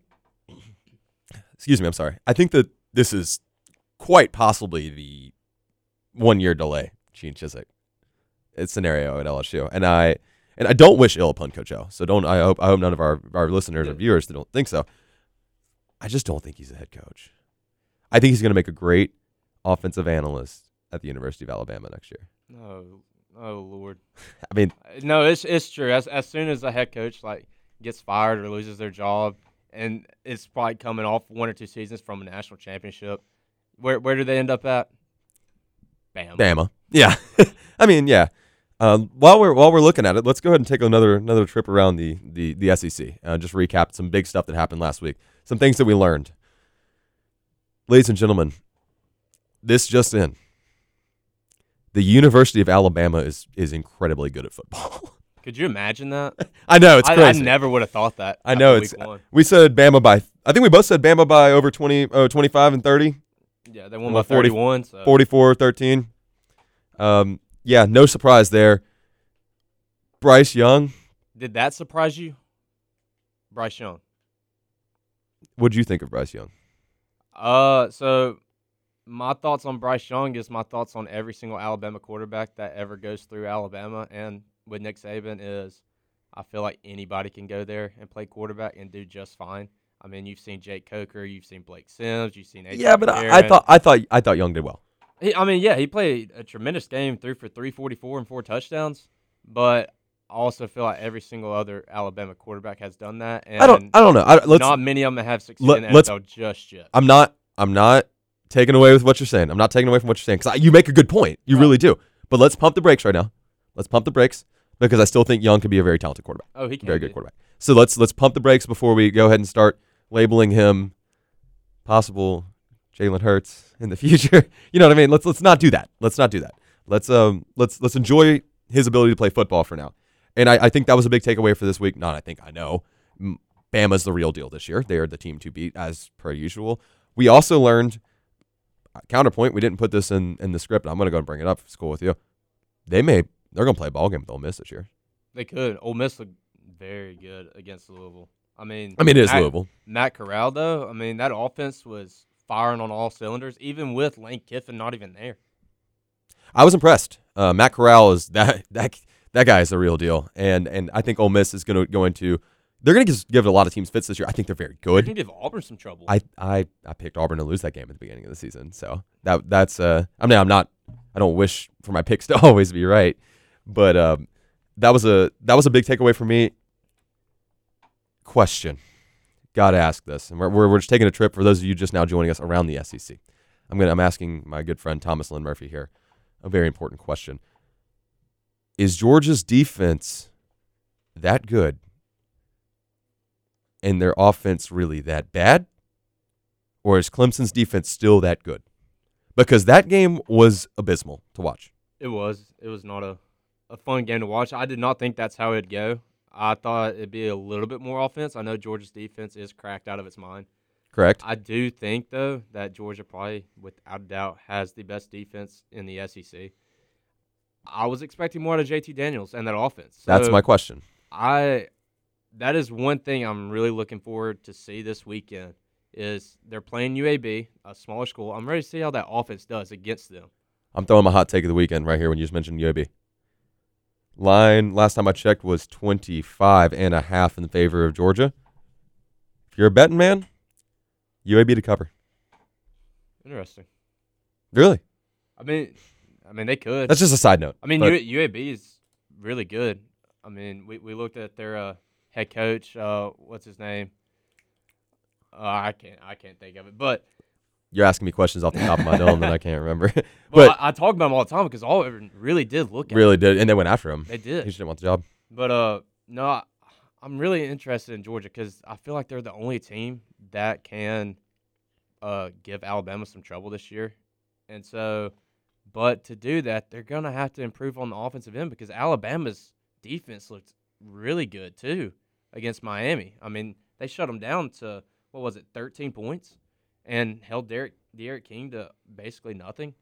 S1: Excuse me. I'm sorry. I think that this is quite possibly the one year delay Gene Chizik uh, scenario at LSU, and I and I don't wish ill upon Coach O. So don't. I hope I hope none of our our listeners or viewers don't think so. I just don't think he's a head coach. I think he's going to make a great offensive analyst at the University of Alabama next year.
S2: No, oh Lord.
S1: I mean,
S2: Uh, no, it's it's true. As as soon as a head coach like gets fired or loses their job, and it's probably coming off one or two seasons from a national championship, where where do they end up at? Bam.
S1: Bama. Yeah. I mean, yeah. Um, while we're while we're looking at it, let's go ahead and take another another trip around the the the SEC. Uh, just recap some big stuff that happened last week. Some things that we learned. Ladies and gentlemen, this just in. The University of Alabama is is incredibly good at football.
S2: Could you imagine that?
S1: I know it's
S2: I, I never would have thought that.
S1: I know, it's- we said Bama by I think we both said Bama by over 20 oh, 25 and 30.
S2: yeah. They won by
S1: 40
S2: thirty-one. So
S1: 44 13. Um, yeah, no surprise there. Bryce Young,
S2: did that surprise you, Bryce Young?
S1: what'd you think of Bryce Young?
S2: Uh, so my thoughts on Bryce Young is my thoughts on every single Alabama quarterback that ever goes through Alabama, and with Nick Saban is, I feel like anybody can go there and play quarterback and do just fine. I mean, you've seen Jake Coker, you've seen Blake Sims, you've seen AJ
S1: Yeah, but I, I thought I thought I thought Young did well.
S2: He, I mean, yeah, he played a tremendous game, threw for 344 and four touchdowns, but I also feel like every single other Alabama quarterback has done that, and
S1: I don't I don't know. I, let's
S2: not many of them have succeeded
S1: let-
S2: in the NFL just yet.
S1: I'm not I'm not taking away with what you're saying. I'm not taking away from what you're saying cuz you make a good point. You
S2: Right.
S1: really do. But let's pump the brakes right now. Let's pump the brakes because I still think Young could be a very talented quarterback.
S2: Oh, he can
S1: very
S2: be.
S1: good quarterback. So let's let's pump the brakes before we go ahead and start labeling him possible Jalen Hurts in the future. you know what I mean? Let's let's not do that. Let's not do that. Let's um let's let's enjoy his ability to play football for now. And I, I think that was a big takeaway for this week. Not I think I know. Bama's the real deal this year. They are the team to beat as per usual. We also learned uh, counterpoint. We didn't put this in in the script. I'm gonna go and bring it up. It's cool with you. They may they're gonna play a ball game with Ole Miss this year.
S2: They could. Ole Miss looked very good against Louisville. I mean,
S1: I mean, it is
S2: Matt,
S1: Louisville.
S2: Matt Corral, though, I mean, that offense was firing on all cylinders, even with Lane Kiffin not even there.
S1: I was impressed. Uh, Matt Corral is that that that guy is the real deal, and and I think Ole Miss is going to going to they're going to give a lot of teams fits this year. I think they're very good.
S2: can give Auburn some trouble.
S1: I, I I picked Auburn to lose that game at the beginning of the season, so that that's uh I mean I'm not I don't wish for my picks to always be right, but um that was a that was a big takeaway for me. Question, got to ask this, and we're, we're we're just taking a trip for those of you just now joining us around the SEC. I'm gonna I'm asking my good friend Thomas Lynn Murphy here a very important question. Is Georgia's defense that good and their offense really that bad? Or is Clemson's defense still that good? Because that game was abysmal to watch.
S2: it was. It was not a, a fun game to watch. I did not think that's how it'd go. I thought it'd be a little bit more offense. I know Georgia's defense is cracked out of its mind.
S1: Correct?
S2: I do think though that Georgia probably, without a doubt, has the best defense in the SEC. I was expecting more out of JT Daniels and that offense.
S1: That's my question.
S2: I that is one thing I'm really looking forward to see this weekend is they're playing UAB, a smaller school. I'm ready to see how that offense does against them.
S1: I'm throwing my hot take of the weekend right here when you just mentioned UAB. Line last time I checked was 25 and a half in favor of Georgia. If you're a betting man, UAB to cover.
S2: Interesting.
S1: Really?
S2: I mean, I mean they could.
S1: That's just a side note.
S2: I mean, U- UAB is really good. I mean, we, we looked at their uh, head coach. Uh, what's his name? Uh, I can't I can't think of it. But
S1: you're asking me questions off the top of my dome that I can't remember.
S2: well,
S1: but
S2: I, I talk about them all the time because all of them really did look at.
S1: really did, and they went after him.
S2: They did.
S1: He didn't want the job.
S2: But uh, no, I, I'm really interested in Georgia because I feel like they're the only team that can uh give Alabama some trouble this year, and so, but to do that, they're gonna have to improve on the offensive end because Alabama's defense looked really good too against Miami. I mean, they shut them down to what was it, 13 points, and held D'Eriq D'Eriq King to basically nothing.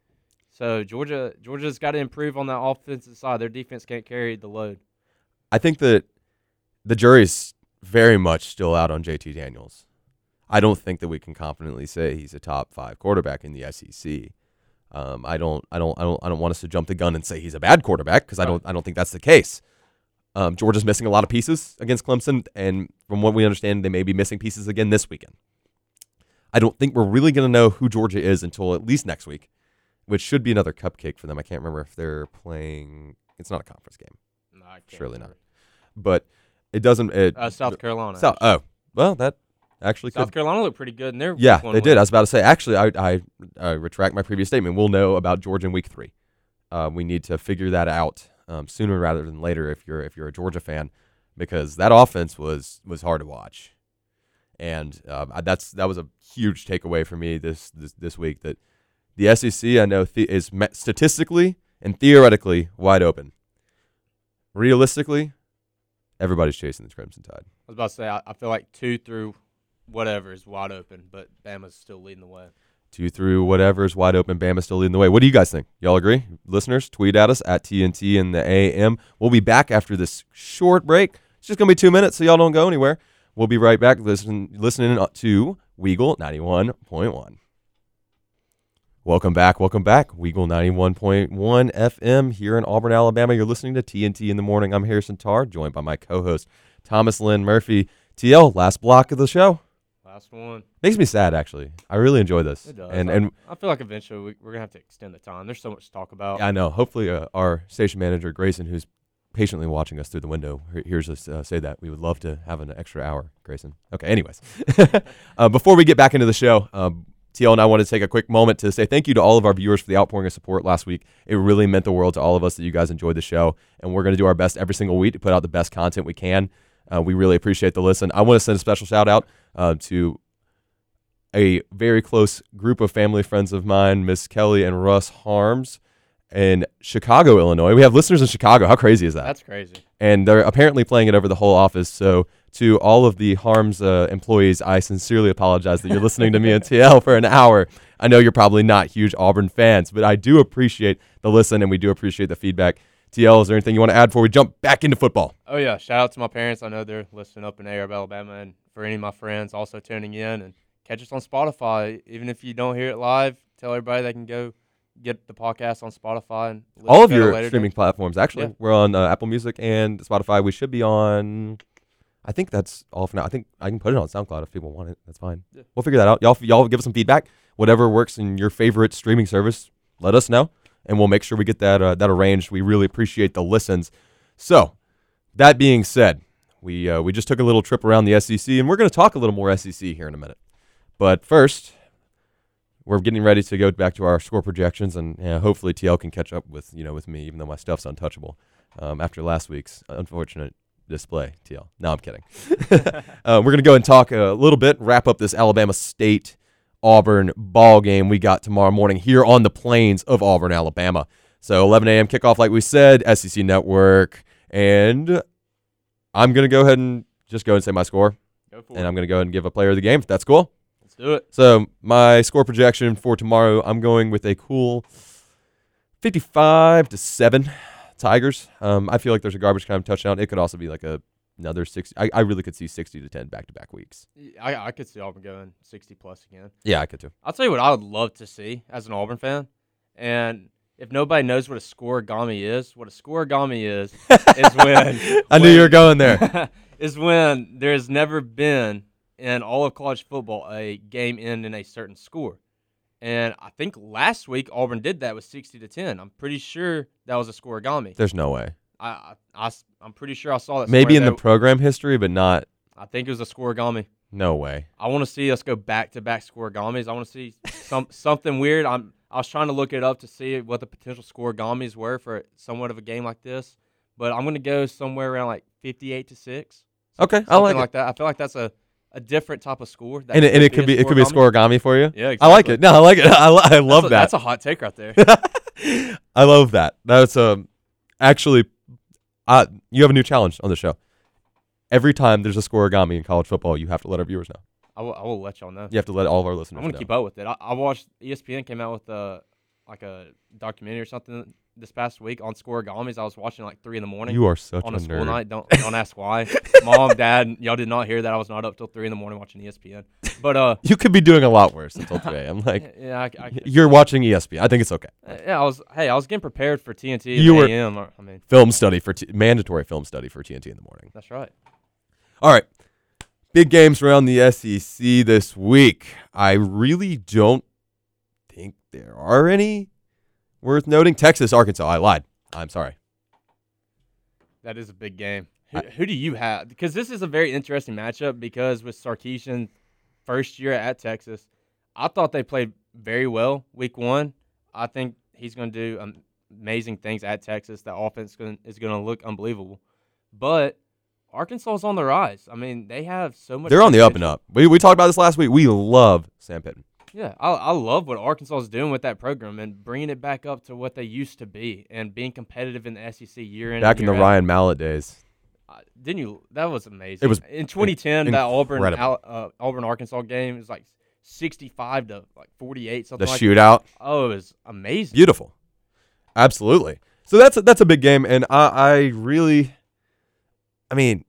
S2: So Georgia Georgia's got to improve on that offensive side. Their defense can't carry the load.
S1: I think that the jury's very much still out on JT Daniels. I don't think that we can confidently say he's a top five quarterback in the SEC. Um, I don't, I don't, I don't, I don't want us to jump the gun and say he's a bad quarterback because I don't, I don't think that's the case. Um, Georgia's missing a lot of pieces against Clemson, and from what we understand, they may be missing pieces again this weekend. I don't think we're really going to know who Georgia is until at least next week, which should be another cupcake for them. I can't remember if they're playing. It's not a conference game.
S2: No, I can't
S1: Surely
S2: remember.
S1: not. But it doesn't. It,
S2: Uh, South Carolina.
S1: South- oh, well, that actually
S2: South
S1: could.
S2: Carolina looked pretty good, and they're
S1: Yeah,
S2: week
S1: they did. I was about to say. Actually, I, I, I retract my previous statement. We'll know about Georgia in week three. Uh, we need to figure that out um, sooner rather than later. If you're if you're a Georgia fan, because that offense was was hard to watch, and um, I- that's that was a huge takeaway for me this this, this week. That the SEC I know the, is statistically and theoretically wide open. Realistically, everybody's chasing the Crimson Tide.
S2: I was about to say I, I feel like two through whatever is wide open, but Bama's still leading the way.
S1: two through whatever is wide open. Bama's still leading the way. What do you guys think? Y'all agree? Listeners, tweet at us at TNT in the AM. We'll be back after this short break. It's just gonna be two minutes, so y'all don't go anywhere. We'll be right back. Listen, listening to Weagle ninety one point one. Welcome back. Welcome back. Weagle 91.1 FM here in Auburn, Alabama. You're listening to TNT in the morning. I'm Harrison Tarr, joined by my co-host Thomas Lynn Murphy. TL, last block of the show.
S2: Last one.
S1: Makes me sad, actually. I really enjoy this.
S2: It does.
S1: And
S2: I,
S1: and
S2: I feel like eventually we, we're gonna have to extend the time. There's so much to talk about.
S1: I know. Hopefully, uh, our station manager Grayson, who's patiently watching us through the window, he- hears us uh, say that. We would love to have an extra hour, Grayson. Okay. Anyways, uh, before we get back into the show, um, TL and I want to take a quick moment to say thank you to all of our viewers for the outpouring of support last week. It really meant the world to all of us that you guys enjoyed the show, and we're going to do our best every single week to put out the best content we can. Uh, we really appreciate the listen. I want to send a special shout out uh, to a very close group of family friends of mine, Miss Kelly and Russ Harms in Chicago, Illinois. We have listeners in Chicago. How crazy is that?
S2: That's crazy.
S1: and they're apparently playing it over the whole office. So, to all of the Harms uh, employees, I sincerely apologize that you're listening to me and TL for an hour. I know you're probably not huge Auburn fans, but I do appreciate the listen and we do appreciate the feedback. TL, is there anything you want to add before we jump back into football?
S2: Oh yeah, shout out to my parents. I know they're listening up in Arab, Alabama, and for any of my friends also tuning in and catch us on Spotify. Even if you don't hear it live, tell everybody they can go get the podcast on Spotify and
S1: all of
S2: to it at a
S1: your streaming
S2: date.
S1: platforms. Actually,
S2: Yeah.
S1: we're on uh, Apple Music and Spotify. We should be on. I think that's all for now. I think I can put it on SoundCloud if people want it. That's fine.
S2: Yeah.
S1: We'll figure that out. Y'all, y'all give us some feedback. Whatever works in your favorite streaming service, let us know, and we'll make sure we get that uh, that arranged. We really appreciate the listens. So, that being said, we uh, we just took a little trip around the SEC, and we're going to talk a little more SEC here in a minute. But first, we're getting ready to go back to our score projections, and hopefully TL can catch up with you know with me, even though my stuff's untouchable um, after last week's unfortunate display. TL. No, I'm kidding. uh, we're gonna go and talk a little bit, wrap up this Alabama State Auburn ball game we got tomorrow morning here on the plains of Auburn, Alabama. So 11 a.m. kickoff, like we said, SEC Network, and I'm gonna go ahead and just go and say my score,
S2: Go
S1: and. I'm gonna go ahead and give a player of the game. If that's cool.
S2: Let's do it.
S1: So my score projection for tomorrow, I'm going with a cool 55 to seven Tigers. Um, I feel like there's a garbage time touchdown. It could also be like a another 60. I, I really could see 60 to 10 back to back weeks.
S2: I, I could see Auburn going 60 plus again.
S1: Yeah, I could too.
S2: I'll tell you what I would love to see as an Auburn fan. And if nobody knows what a scoregami is, what a scoregami is, is when
S1: I knew you were going there.
S2: is when there has never been in all of college football a game end in a certain score. And I think last week Auburn did that with 60 to 10. I'm pretty sure that was a scoregami.
S1: There's no way.
S2: I, I, am pretty sure I saw that.
S1: Maybe in the program history, but not.
S2: I think it was a scoregami.
S1: No way.
S2: I want to see us go back to back scoregamis. I want to see some something weird. I'm I was trying to look it up to see what the potential scoregamis were for somewhat of a game like this, but I'm gonna go somewhere around like 58 to six.
S1: Okay, I like,
S2: like that. I feel like that's a, a different type of score. That
S1: And it, and it could be it could be a
S2: scoregami.
S1: for you.
S2: Yeah, exactly.
S1: I like it. No, I like it. I, I love
S2: that's a,
S1: that.
S2: That's a hot take right there.
S1: I love that. That's um actually uh you have a new challenge on the show. Every time there's a scoregami in college football, you have to let our viewers know.
S2: I will, I will let y'all know.
S1: You have to let all of our listeners know.
S2: I'm gonna
S1: know.
S2: keep up with it. I, I watched ESPN came out with a like a documentary or something this past week on scoregamis. I was watching like three in the morning.
S1: you are such
S2: on
S1: a
S2: a school
S1: nerd.
S2: night. Don't don't ask why. Mom, dad, y'all did not hear that. I was not up till three in the morning watching ESPN. But uh,
S1: You could be doing a lot worse until today. I'm like,
S2: yeah, I, I,
S1: you're watching ESPN. I think it's okay.
S2: yeah, I was. Hey, I was getting prepared for TNT.
S1: You
S2: You
S1: were-
S2: AM. I mean,
S1: Film study for t- mandatory film study for TNT in the morning.
S2: that's right.
S1: All right. Big games around the SEC this week. I really don't think there are any worth noting. Texas, Arkansas. I lied. I'm sorry.
S2: That is a big game. Who, who do you have? Because this is a very interesting matchup because with Sarkisian first year at Texas, I thought they played very well week one. I think he's going to do amazing things at Texas. The offense is going to look unbelievable. But Arkansas is on the rise. I mean, they have so much.
S1: They're on the up and up. We, we talked about this last week. We love Sam Pittman.
S2: Yeah, I, I love what Arkansas is doing with that program and bringing it back up to what they used to be and being competitive in the SEC year in.
S1: Back in the
S2: out.
S1: Ryan Mallett days.
S2: Uh, didn't you? That was amazing.
S1: It was
S2: in 2010. That Auburn uh, Auburn Arkansas game was like 65 to like 48 something.
S1: The
S2: like
S1: shootout.
S2: That. Oh, it was amazing.
S1: Beautiful. Absolutely. So that's a, that's a big game, and I, I really, I mean,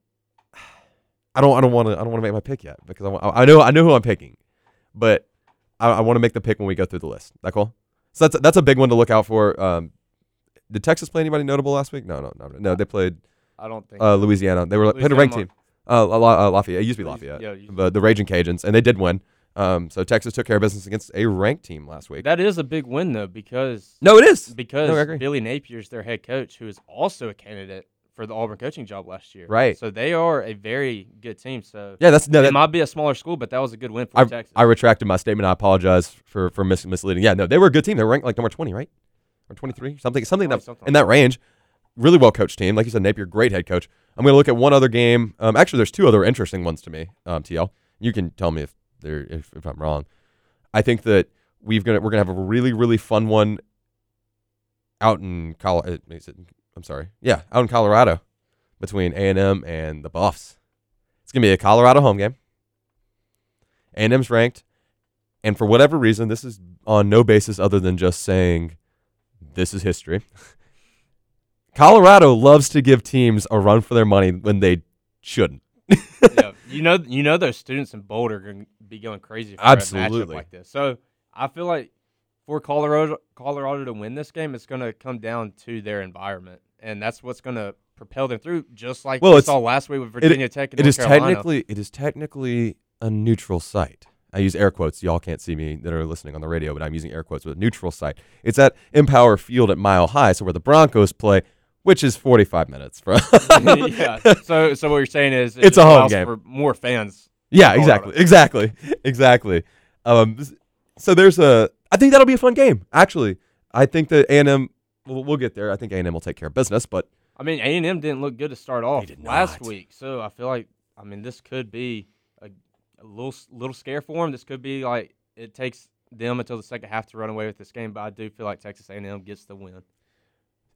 S1: I don't I don't want to I don't want to make my pick yet because I, I know I know who I'm picking, but I, I want to make the pick when we go through the list. That cool? So that's that's a big one to look out for. Um, did Texas play anybody notable last week? No, no, no, no. They played.
S2: I don't think.
S1: Uh, Louisiana. They were Louisiana, a ranked team. Uh, uh, Lafayette. It used to be Lafayette. Yeah, the the Raging Cajuns, and they did win. Um, so Texas took care of business against a ranked team last week.
S2: That is a big win though, because
S1: no, it is
S2: because no, Billy Napier's their head coach, who is also a candidate for the Auburn coaching job last year.
S1: Right.
S2: So they are a very good team. So
S1: yeah, that's no,
S2: it
S1: that,
S2: might be a smaller school, but that was a good win for
S1: I,
S2: Texas.
S1: I retracted my statement. I apologize for for mis- misleading. Yeah, no, they were a good team. They were ranked like number twenty, right, or twenty three, something something, that, something in that range. Really well coached team, like you said, Napier, great head coach. I'm going to look at one other game. Um, actually, there's two other interesting ones to me. Um, TL, you can tell me if they're if, if I'm wrong. I think that we've gonna we're gonna have a really really fun one out in Colorado. I'm sorry, yeah, out in Colorado between A and the Buffs. It's gonna be a Colorado home game. A and M's ranked, and for whatever reason, this is on no basis other than just saying this is history. Colorado loves to give teams a run for their money when they shouldn't.
S2: yeah, you know, you know those students in Boulder are going to be going crazy for Absolutely. a matchup like this. So I feel like for Colorado, Colorado to win this game, it's going to come down to their environment, and that's what's going to propel them through. Just like well, we saw last week with Virginia
S1: it,
S2: Tech. And
S1: it
S2: North
S1: is
S2: Carolina.
S1: technically it is technically a neutral site. I use air quotes. Y'all can't see me that are listening on the radio, but I'm using air quotes with a neutral site. It's at Empower Field at Mile High, so where the Broncos play which is 45 minutes from.
S2: yeah. So, so what you're saying is
S1: it it's a home game
S2: for more fans.
S1: Yeah, exactly, exactly, exactly. Um, so there's a. I think that'll be a fun game. Actually, I think that A and M. We'll, we'll get there. I think A and M will take care of business, but
S2: I mean, A and M didn't look good to start off last week, so I feel like I mean this could be a, a little little scare for them. This could be like it takes them until the second half to run away with this game, but I do feel like Texas A&M gets the win.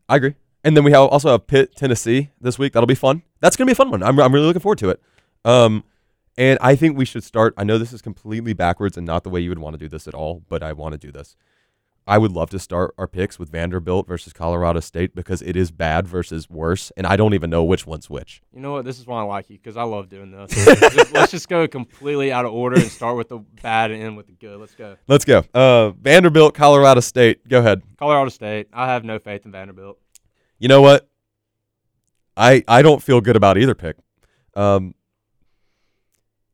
S1: I agree. And then we have also have Pitt, Tennessee this week. That'll be fun. That's going to be a fun one. I'm, I'm really looking forward to it. Um, and I think we should start. I know this is completely backwards and not the way you would want to do this at all, but I want to do this. I would love to start our picks with Vanderbilt versus Colorado State because it is bad versus worse, and I don't even know which one's which.
S2: You know what? This is why I like you because I love doing this. just, let's just go completely out of order and start with the bad and end with the good. Let's go.
S1: Let's go. Uh, Vanderbilt, Colorado State. Go ahead.
S2: Colorado State. I have no faith in Vanderbilt
S1: you know what? I I don't feel good about either pick. Um,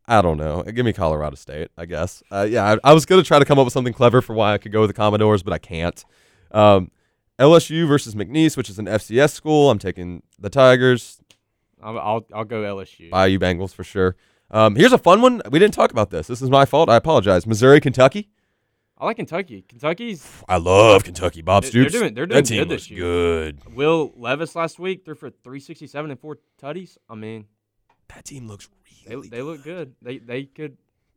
S1: I don't know. Give me Colorado State, I guess. Uh, yeah, I, I, was gonna try to come up with something clever for why I could go with the Commodores, but I can't. Um, LSU versus McNeese, which is an FCS school. I'm taking the Tigers.
S2: I'll I'll, I'll go LSU.
S1: Bayou Bengals for sure. Um, here's a fun one. We didn't talk about this. This is my fault. I apologize. Missouri, Kentucky.
S2: I like Kentucky. Kentucky's.
S1: I love Kentucky. Bob Stoops.
S2: They're doing. They're doing
S1: that team
S2: good this year.
S1: Good.
S2: Will Levis last week threw for three sixty seven and four tutties. I mean,
S1: that team looks.
S2: They, they look good. They they could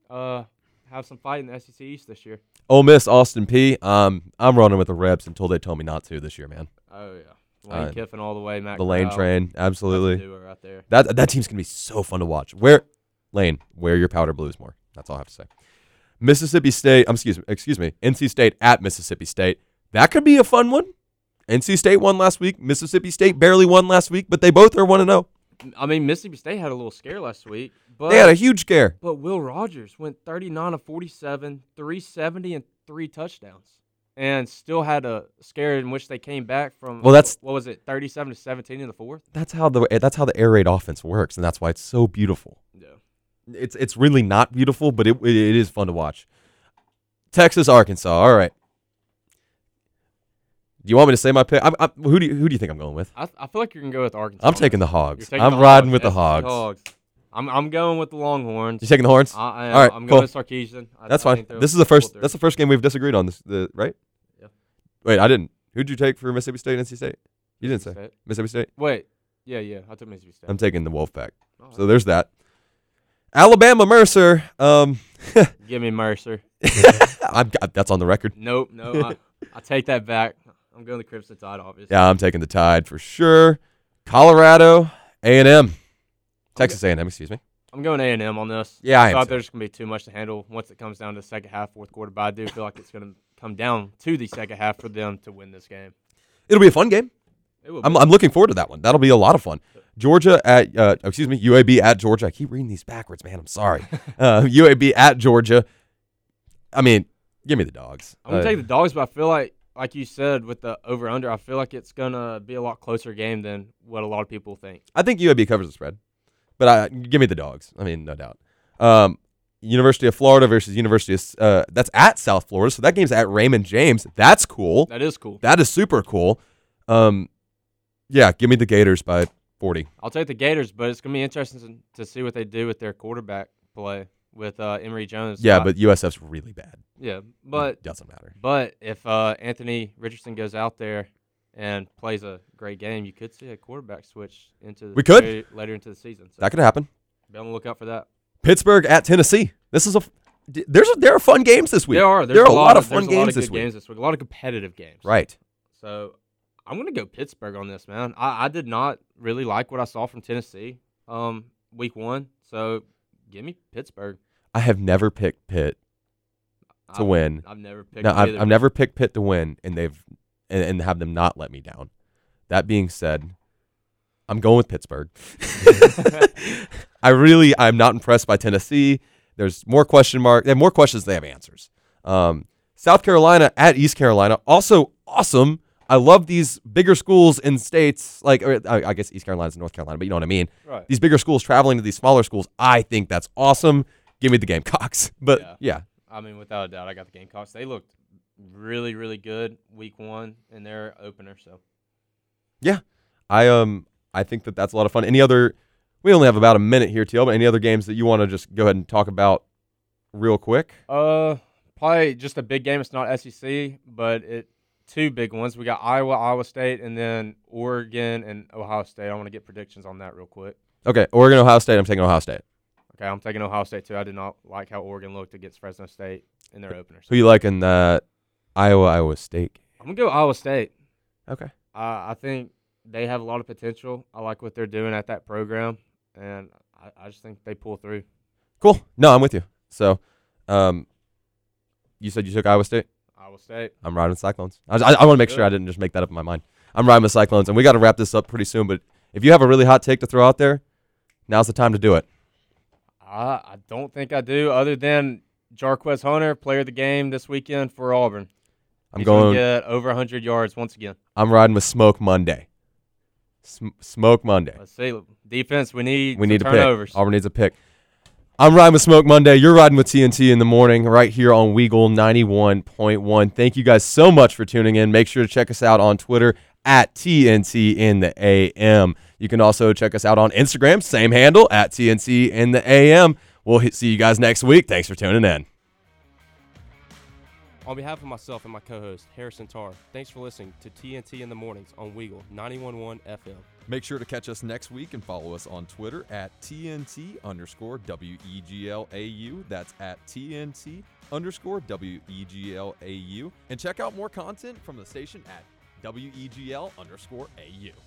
S2: uh have some fight in the SEC East this year.
S1: Ole Miss, Austin Peay. Um, I'm running with the Rebs until they tell me not to this year, man.
S2: Oh yeah. Lane uh, Kiffin all the way, Matt
S1: the Lane train, absolutely.
S2: Right there.
S1: That that team's gonna be so fun to watch. Where Lane, wear your powder blues more. That's all I have to say. Mississippi State, um, excuse me, excuse me, NC State at Mississippi State. That could be a fun one. NC State won last week. Mississippi State barely won last week, but they both are one oh.
S2: zero. I mean, Mississippi State had a little scare last week. But,
S1: they had a huge scare.
S2: But Will Rogers went 39 of 47, 370, and three touchdowns, and still had a scare in which they came back from.
S1: Well, that's
S2: what was it, 37 to 17 in the fourth.
S1: That's how the that's how the air raid offense works, and that's why it's so beautiful.
S2: Yeah.
S1: It's it's really not beautiful, but it it is fun to watch. Texas, Arkansas. All right. Do you want me to say my pick? I'm, I'm, who do you who do you think I'm going with?
S2: I, I feel like you can go with Arkansas.
S1: I'm taking the Hogs. I'm
S2: the
S1: riding
S2: Hogs,
S1: with the
S2: SEC
S1: Hogs.
S2: I'm I'm going with the Longhorns.
S1: You taking the Horns?
S2: I, I.
S1: All right,
S2: I'm
S1: cool.
S2: going with Sarkisian. I-
S1: That's
S2: I
S1: fine. This is the first. That's the first game we've disagreed on. This the right?
S2: Yeah.
S1: Wait, I didn't. Who'd you take for Mississippi State and NC State? You didn't say
S2: State.
S1: Mississippi State.
S2: Wait. Yeah, yeah. I took Mississippi State.
S1: I'm taking the Wolfpack.
S2: All
S1: So there's that. Alabama Mercer. Um.
S2: Give me Mercer.
S1: I'm, that's on the record.
S2: Nope. No. I, I take that back. I'm going the Crimson Tide, obviously.
S1: Yeah, I'm taking the Tide for sure. Colorado, A and M, Texas A and M. Excuse me.
S2: I'm going A and M on this.
S1: Yeah, I
S2: I
S1: am
S2: thought there's gonna be too much to handle once it comes down to the second half, fourth quarter. But I do feel like it's gonna come down to the second half for them to win this game.
S1: It'll be a fun game. I'm. I'm looking forward to that one. That'll be a lot of fun. Georgia at, uh, excuse me, UAB at Georgia. I keep reading these backwards, man. I'm sorry. uh, UAB at Georgia. I mean, give me the dogs.
S2: I'm gonna
S1: Uh,
S2: take the dogs, but I feel like, like you said, with the over under, I feel like it's gonna be a lot closer game than what a lot of people think.
S1: I think UAB covers the spread, but I, give me the dogs. I mean, no doubt. Um, University of Florida versus University of uh, that's at South Florida, so that game's at Raymond James. That's cool.
S2: That is cool.
S1: That is super cool. Um, yeah, give me the Gators by 40.
S2: I'll take the Gators, but it's gonna be interesting to see what they do with their quarterback play with uh, Emory Jones.
S1: Yeah, but USF's really bad.
S2: yeah, but
S1: it doesn't matter.
S2: But if uh, Anthony Richardson goes out there and plays a great game, you could see a quarterback switch into the
S1: We could.
S2: later, later into the season. So
S1: That could happen.
S2: be on the lookout for that.
S1: Pittsburgh at Tennessee. This is a there's a, there are fun games this week.
S2: There are there's
S1: there are a
S2: lot,
S1: lot of fun games this week.
S2: games this week. A lot of competitive games.
S1: Right.
S2: So I'm gonna go Pittsburgh on this, man. I, I did not really like what I saw from Tennessee um, week one. So give me Pittsburgh
S1: I have never picked Pitt to
S2: I've,
S1: win.
S2: I've never picked.
S1: No, I've. I've never picked Pitt to win, and they've and, and have them not let me down. That being said, I'm going with Pittsburgh. I really I'm not impressed by Tennessee. There's more question mark. They have more questions. They have answers. Um, South Carolina at East Carolina also awesome. I love these bigger schools in states like I, I guess East Carolina in North Carolina, but you know what I mean.
S2: Right.
S1: These bigger schools traveling to these smaller schools. I think that's awesome. Give me the Gamecocks. But
S2: Yeah.
S1: yeah,
S2: I mean, without a doubt, I got the Gamecocks. They looked really, really good week one in their opener. So Yeah,
S1: I um I think that that's a lot of fun. Any other? We only have about a minute here, TL. But any other games that you want to just go ahead and talk about real quick?
S2: Uh, probably just a big game. It's not SEC, but it two big ones. We got Iowa, Iowa State, and then Oregon and Ohio State. I want to get predictions on that real quick.
S1: Okay, Oregon, Ohio State. I'm taking Ohio State.
S2: Okay, I'm taking Ohio State too. I did not like how Oregon looked against Fresno State in their opener.
S1: Who you like in that Iowa Iowa State?
S2: I'm gonna go Iowa State.
S1: Okay.
S2: Uh, I think they have a lot of potential. I like what they're doing at that program, and I, I just think they pull through.
S1: Cool. No, I'm with you. So, um, you said you took Iowa State.
S2: Iowa State.
S1: I'm riding with Cyclones. I, I, I want to make sure I didn't just make that up in my mind. I'm riding with Cyclones, and we got to wrap this up pretty soon. But if you have a really hot take to throw out there, now's the time to do it.
S2: I I don't think I do, other than Jarquez Hunter, player of the game this weekend for Auburn.
S1: I'm
S2: He's gonna get over 100 yards once again.
S1: I'm riding with Smoke Monday. Sm- Smoke Monday.
S2: Let's see. Defense, we need
S1: We need a
S2: turnovers.
S1: pick. Auburn needs a pick. I'm riding with Smoke Monday. You're riding with TNT in the morning right here on Weagle 91.1. Thank you guys so much for tuning in. Make sure to check us out on Twitter at TNT in the AM. You can also check us out on Instagram, same handle at TNT in the AM. We'll see you guys next week. Thanks for tuning in.
S3: On behalf of myself and my co-host Harrison Tarr, thanks for listening to TNT in the Mornings on Weagle 91.1 FM.
S1: Make sure to catch us next week and follow us on Twitter at TNT underscore WEGLAU. That's at TNT underscore WEGLAU. And check out more content from the station at WEGL underscore AU.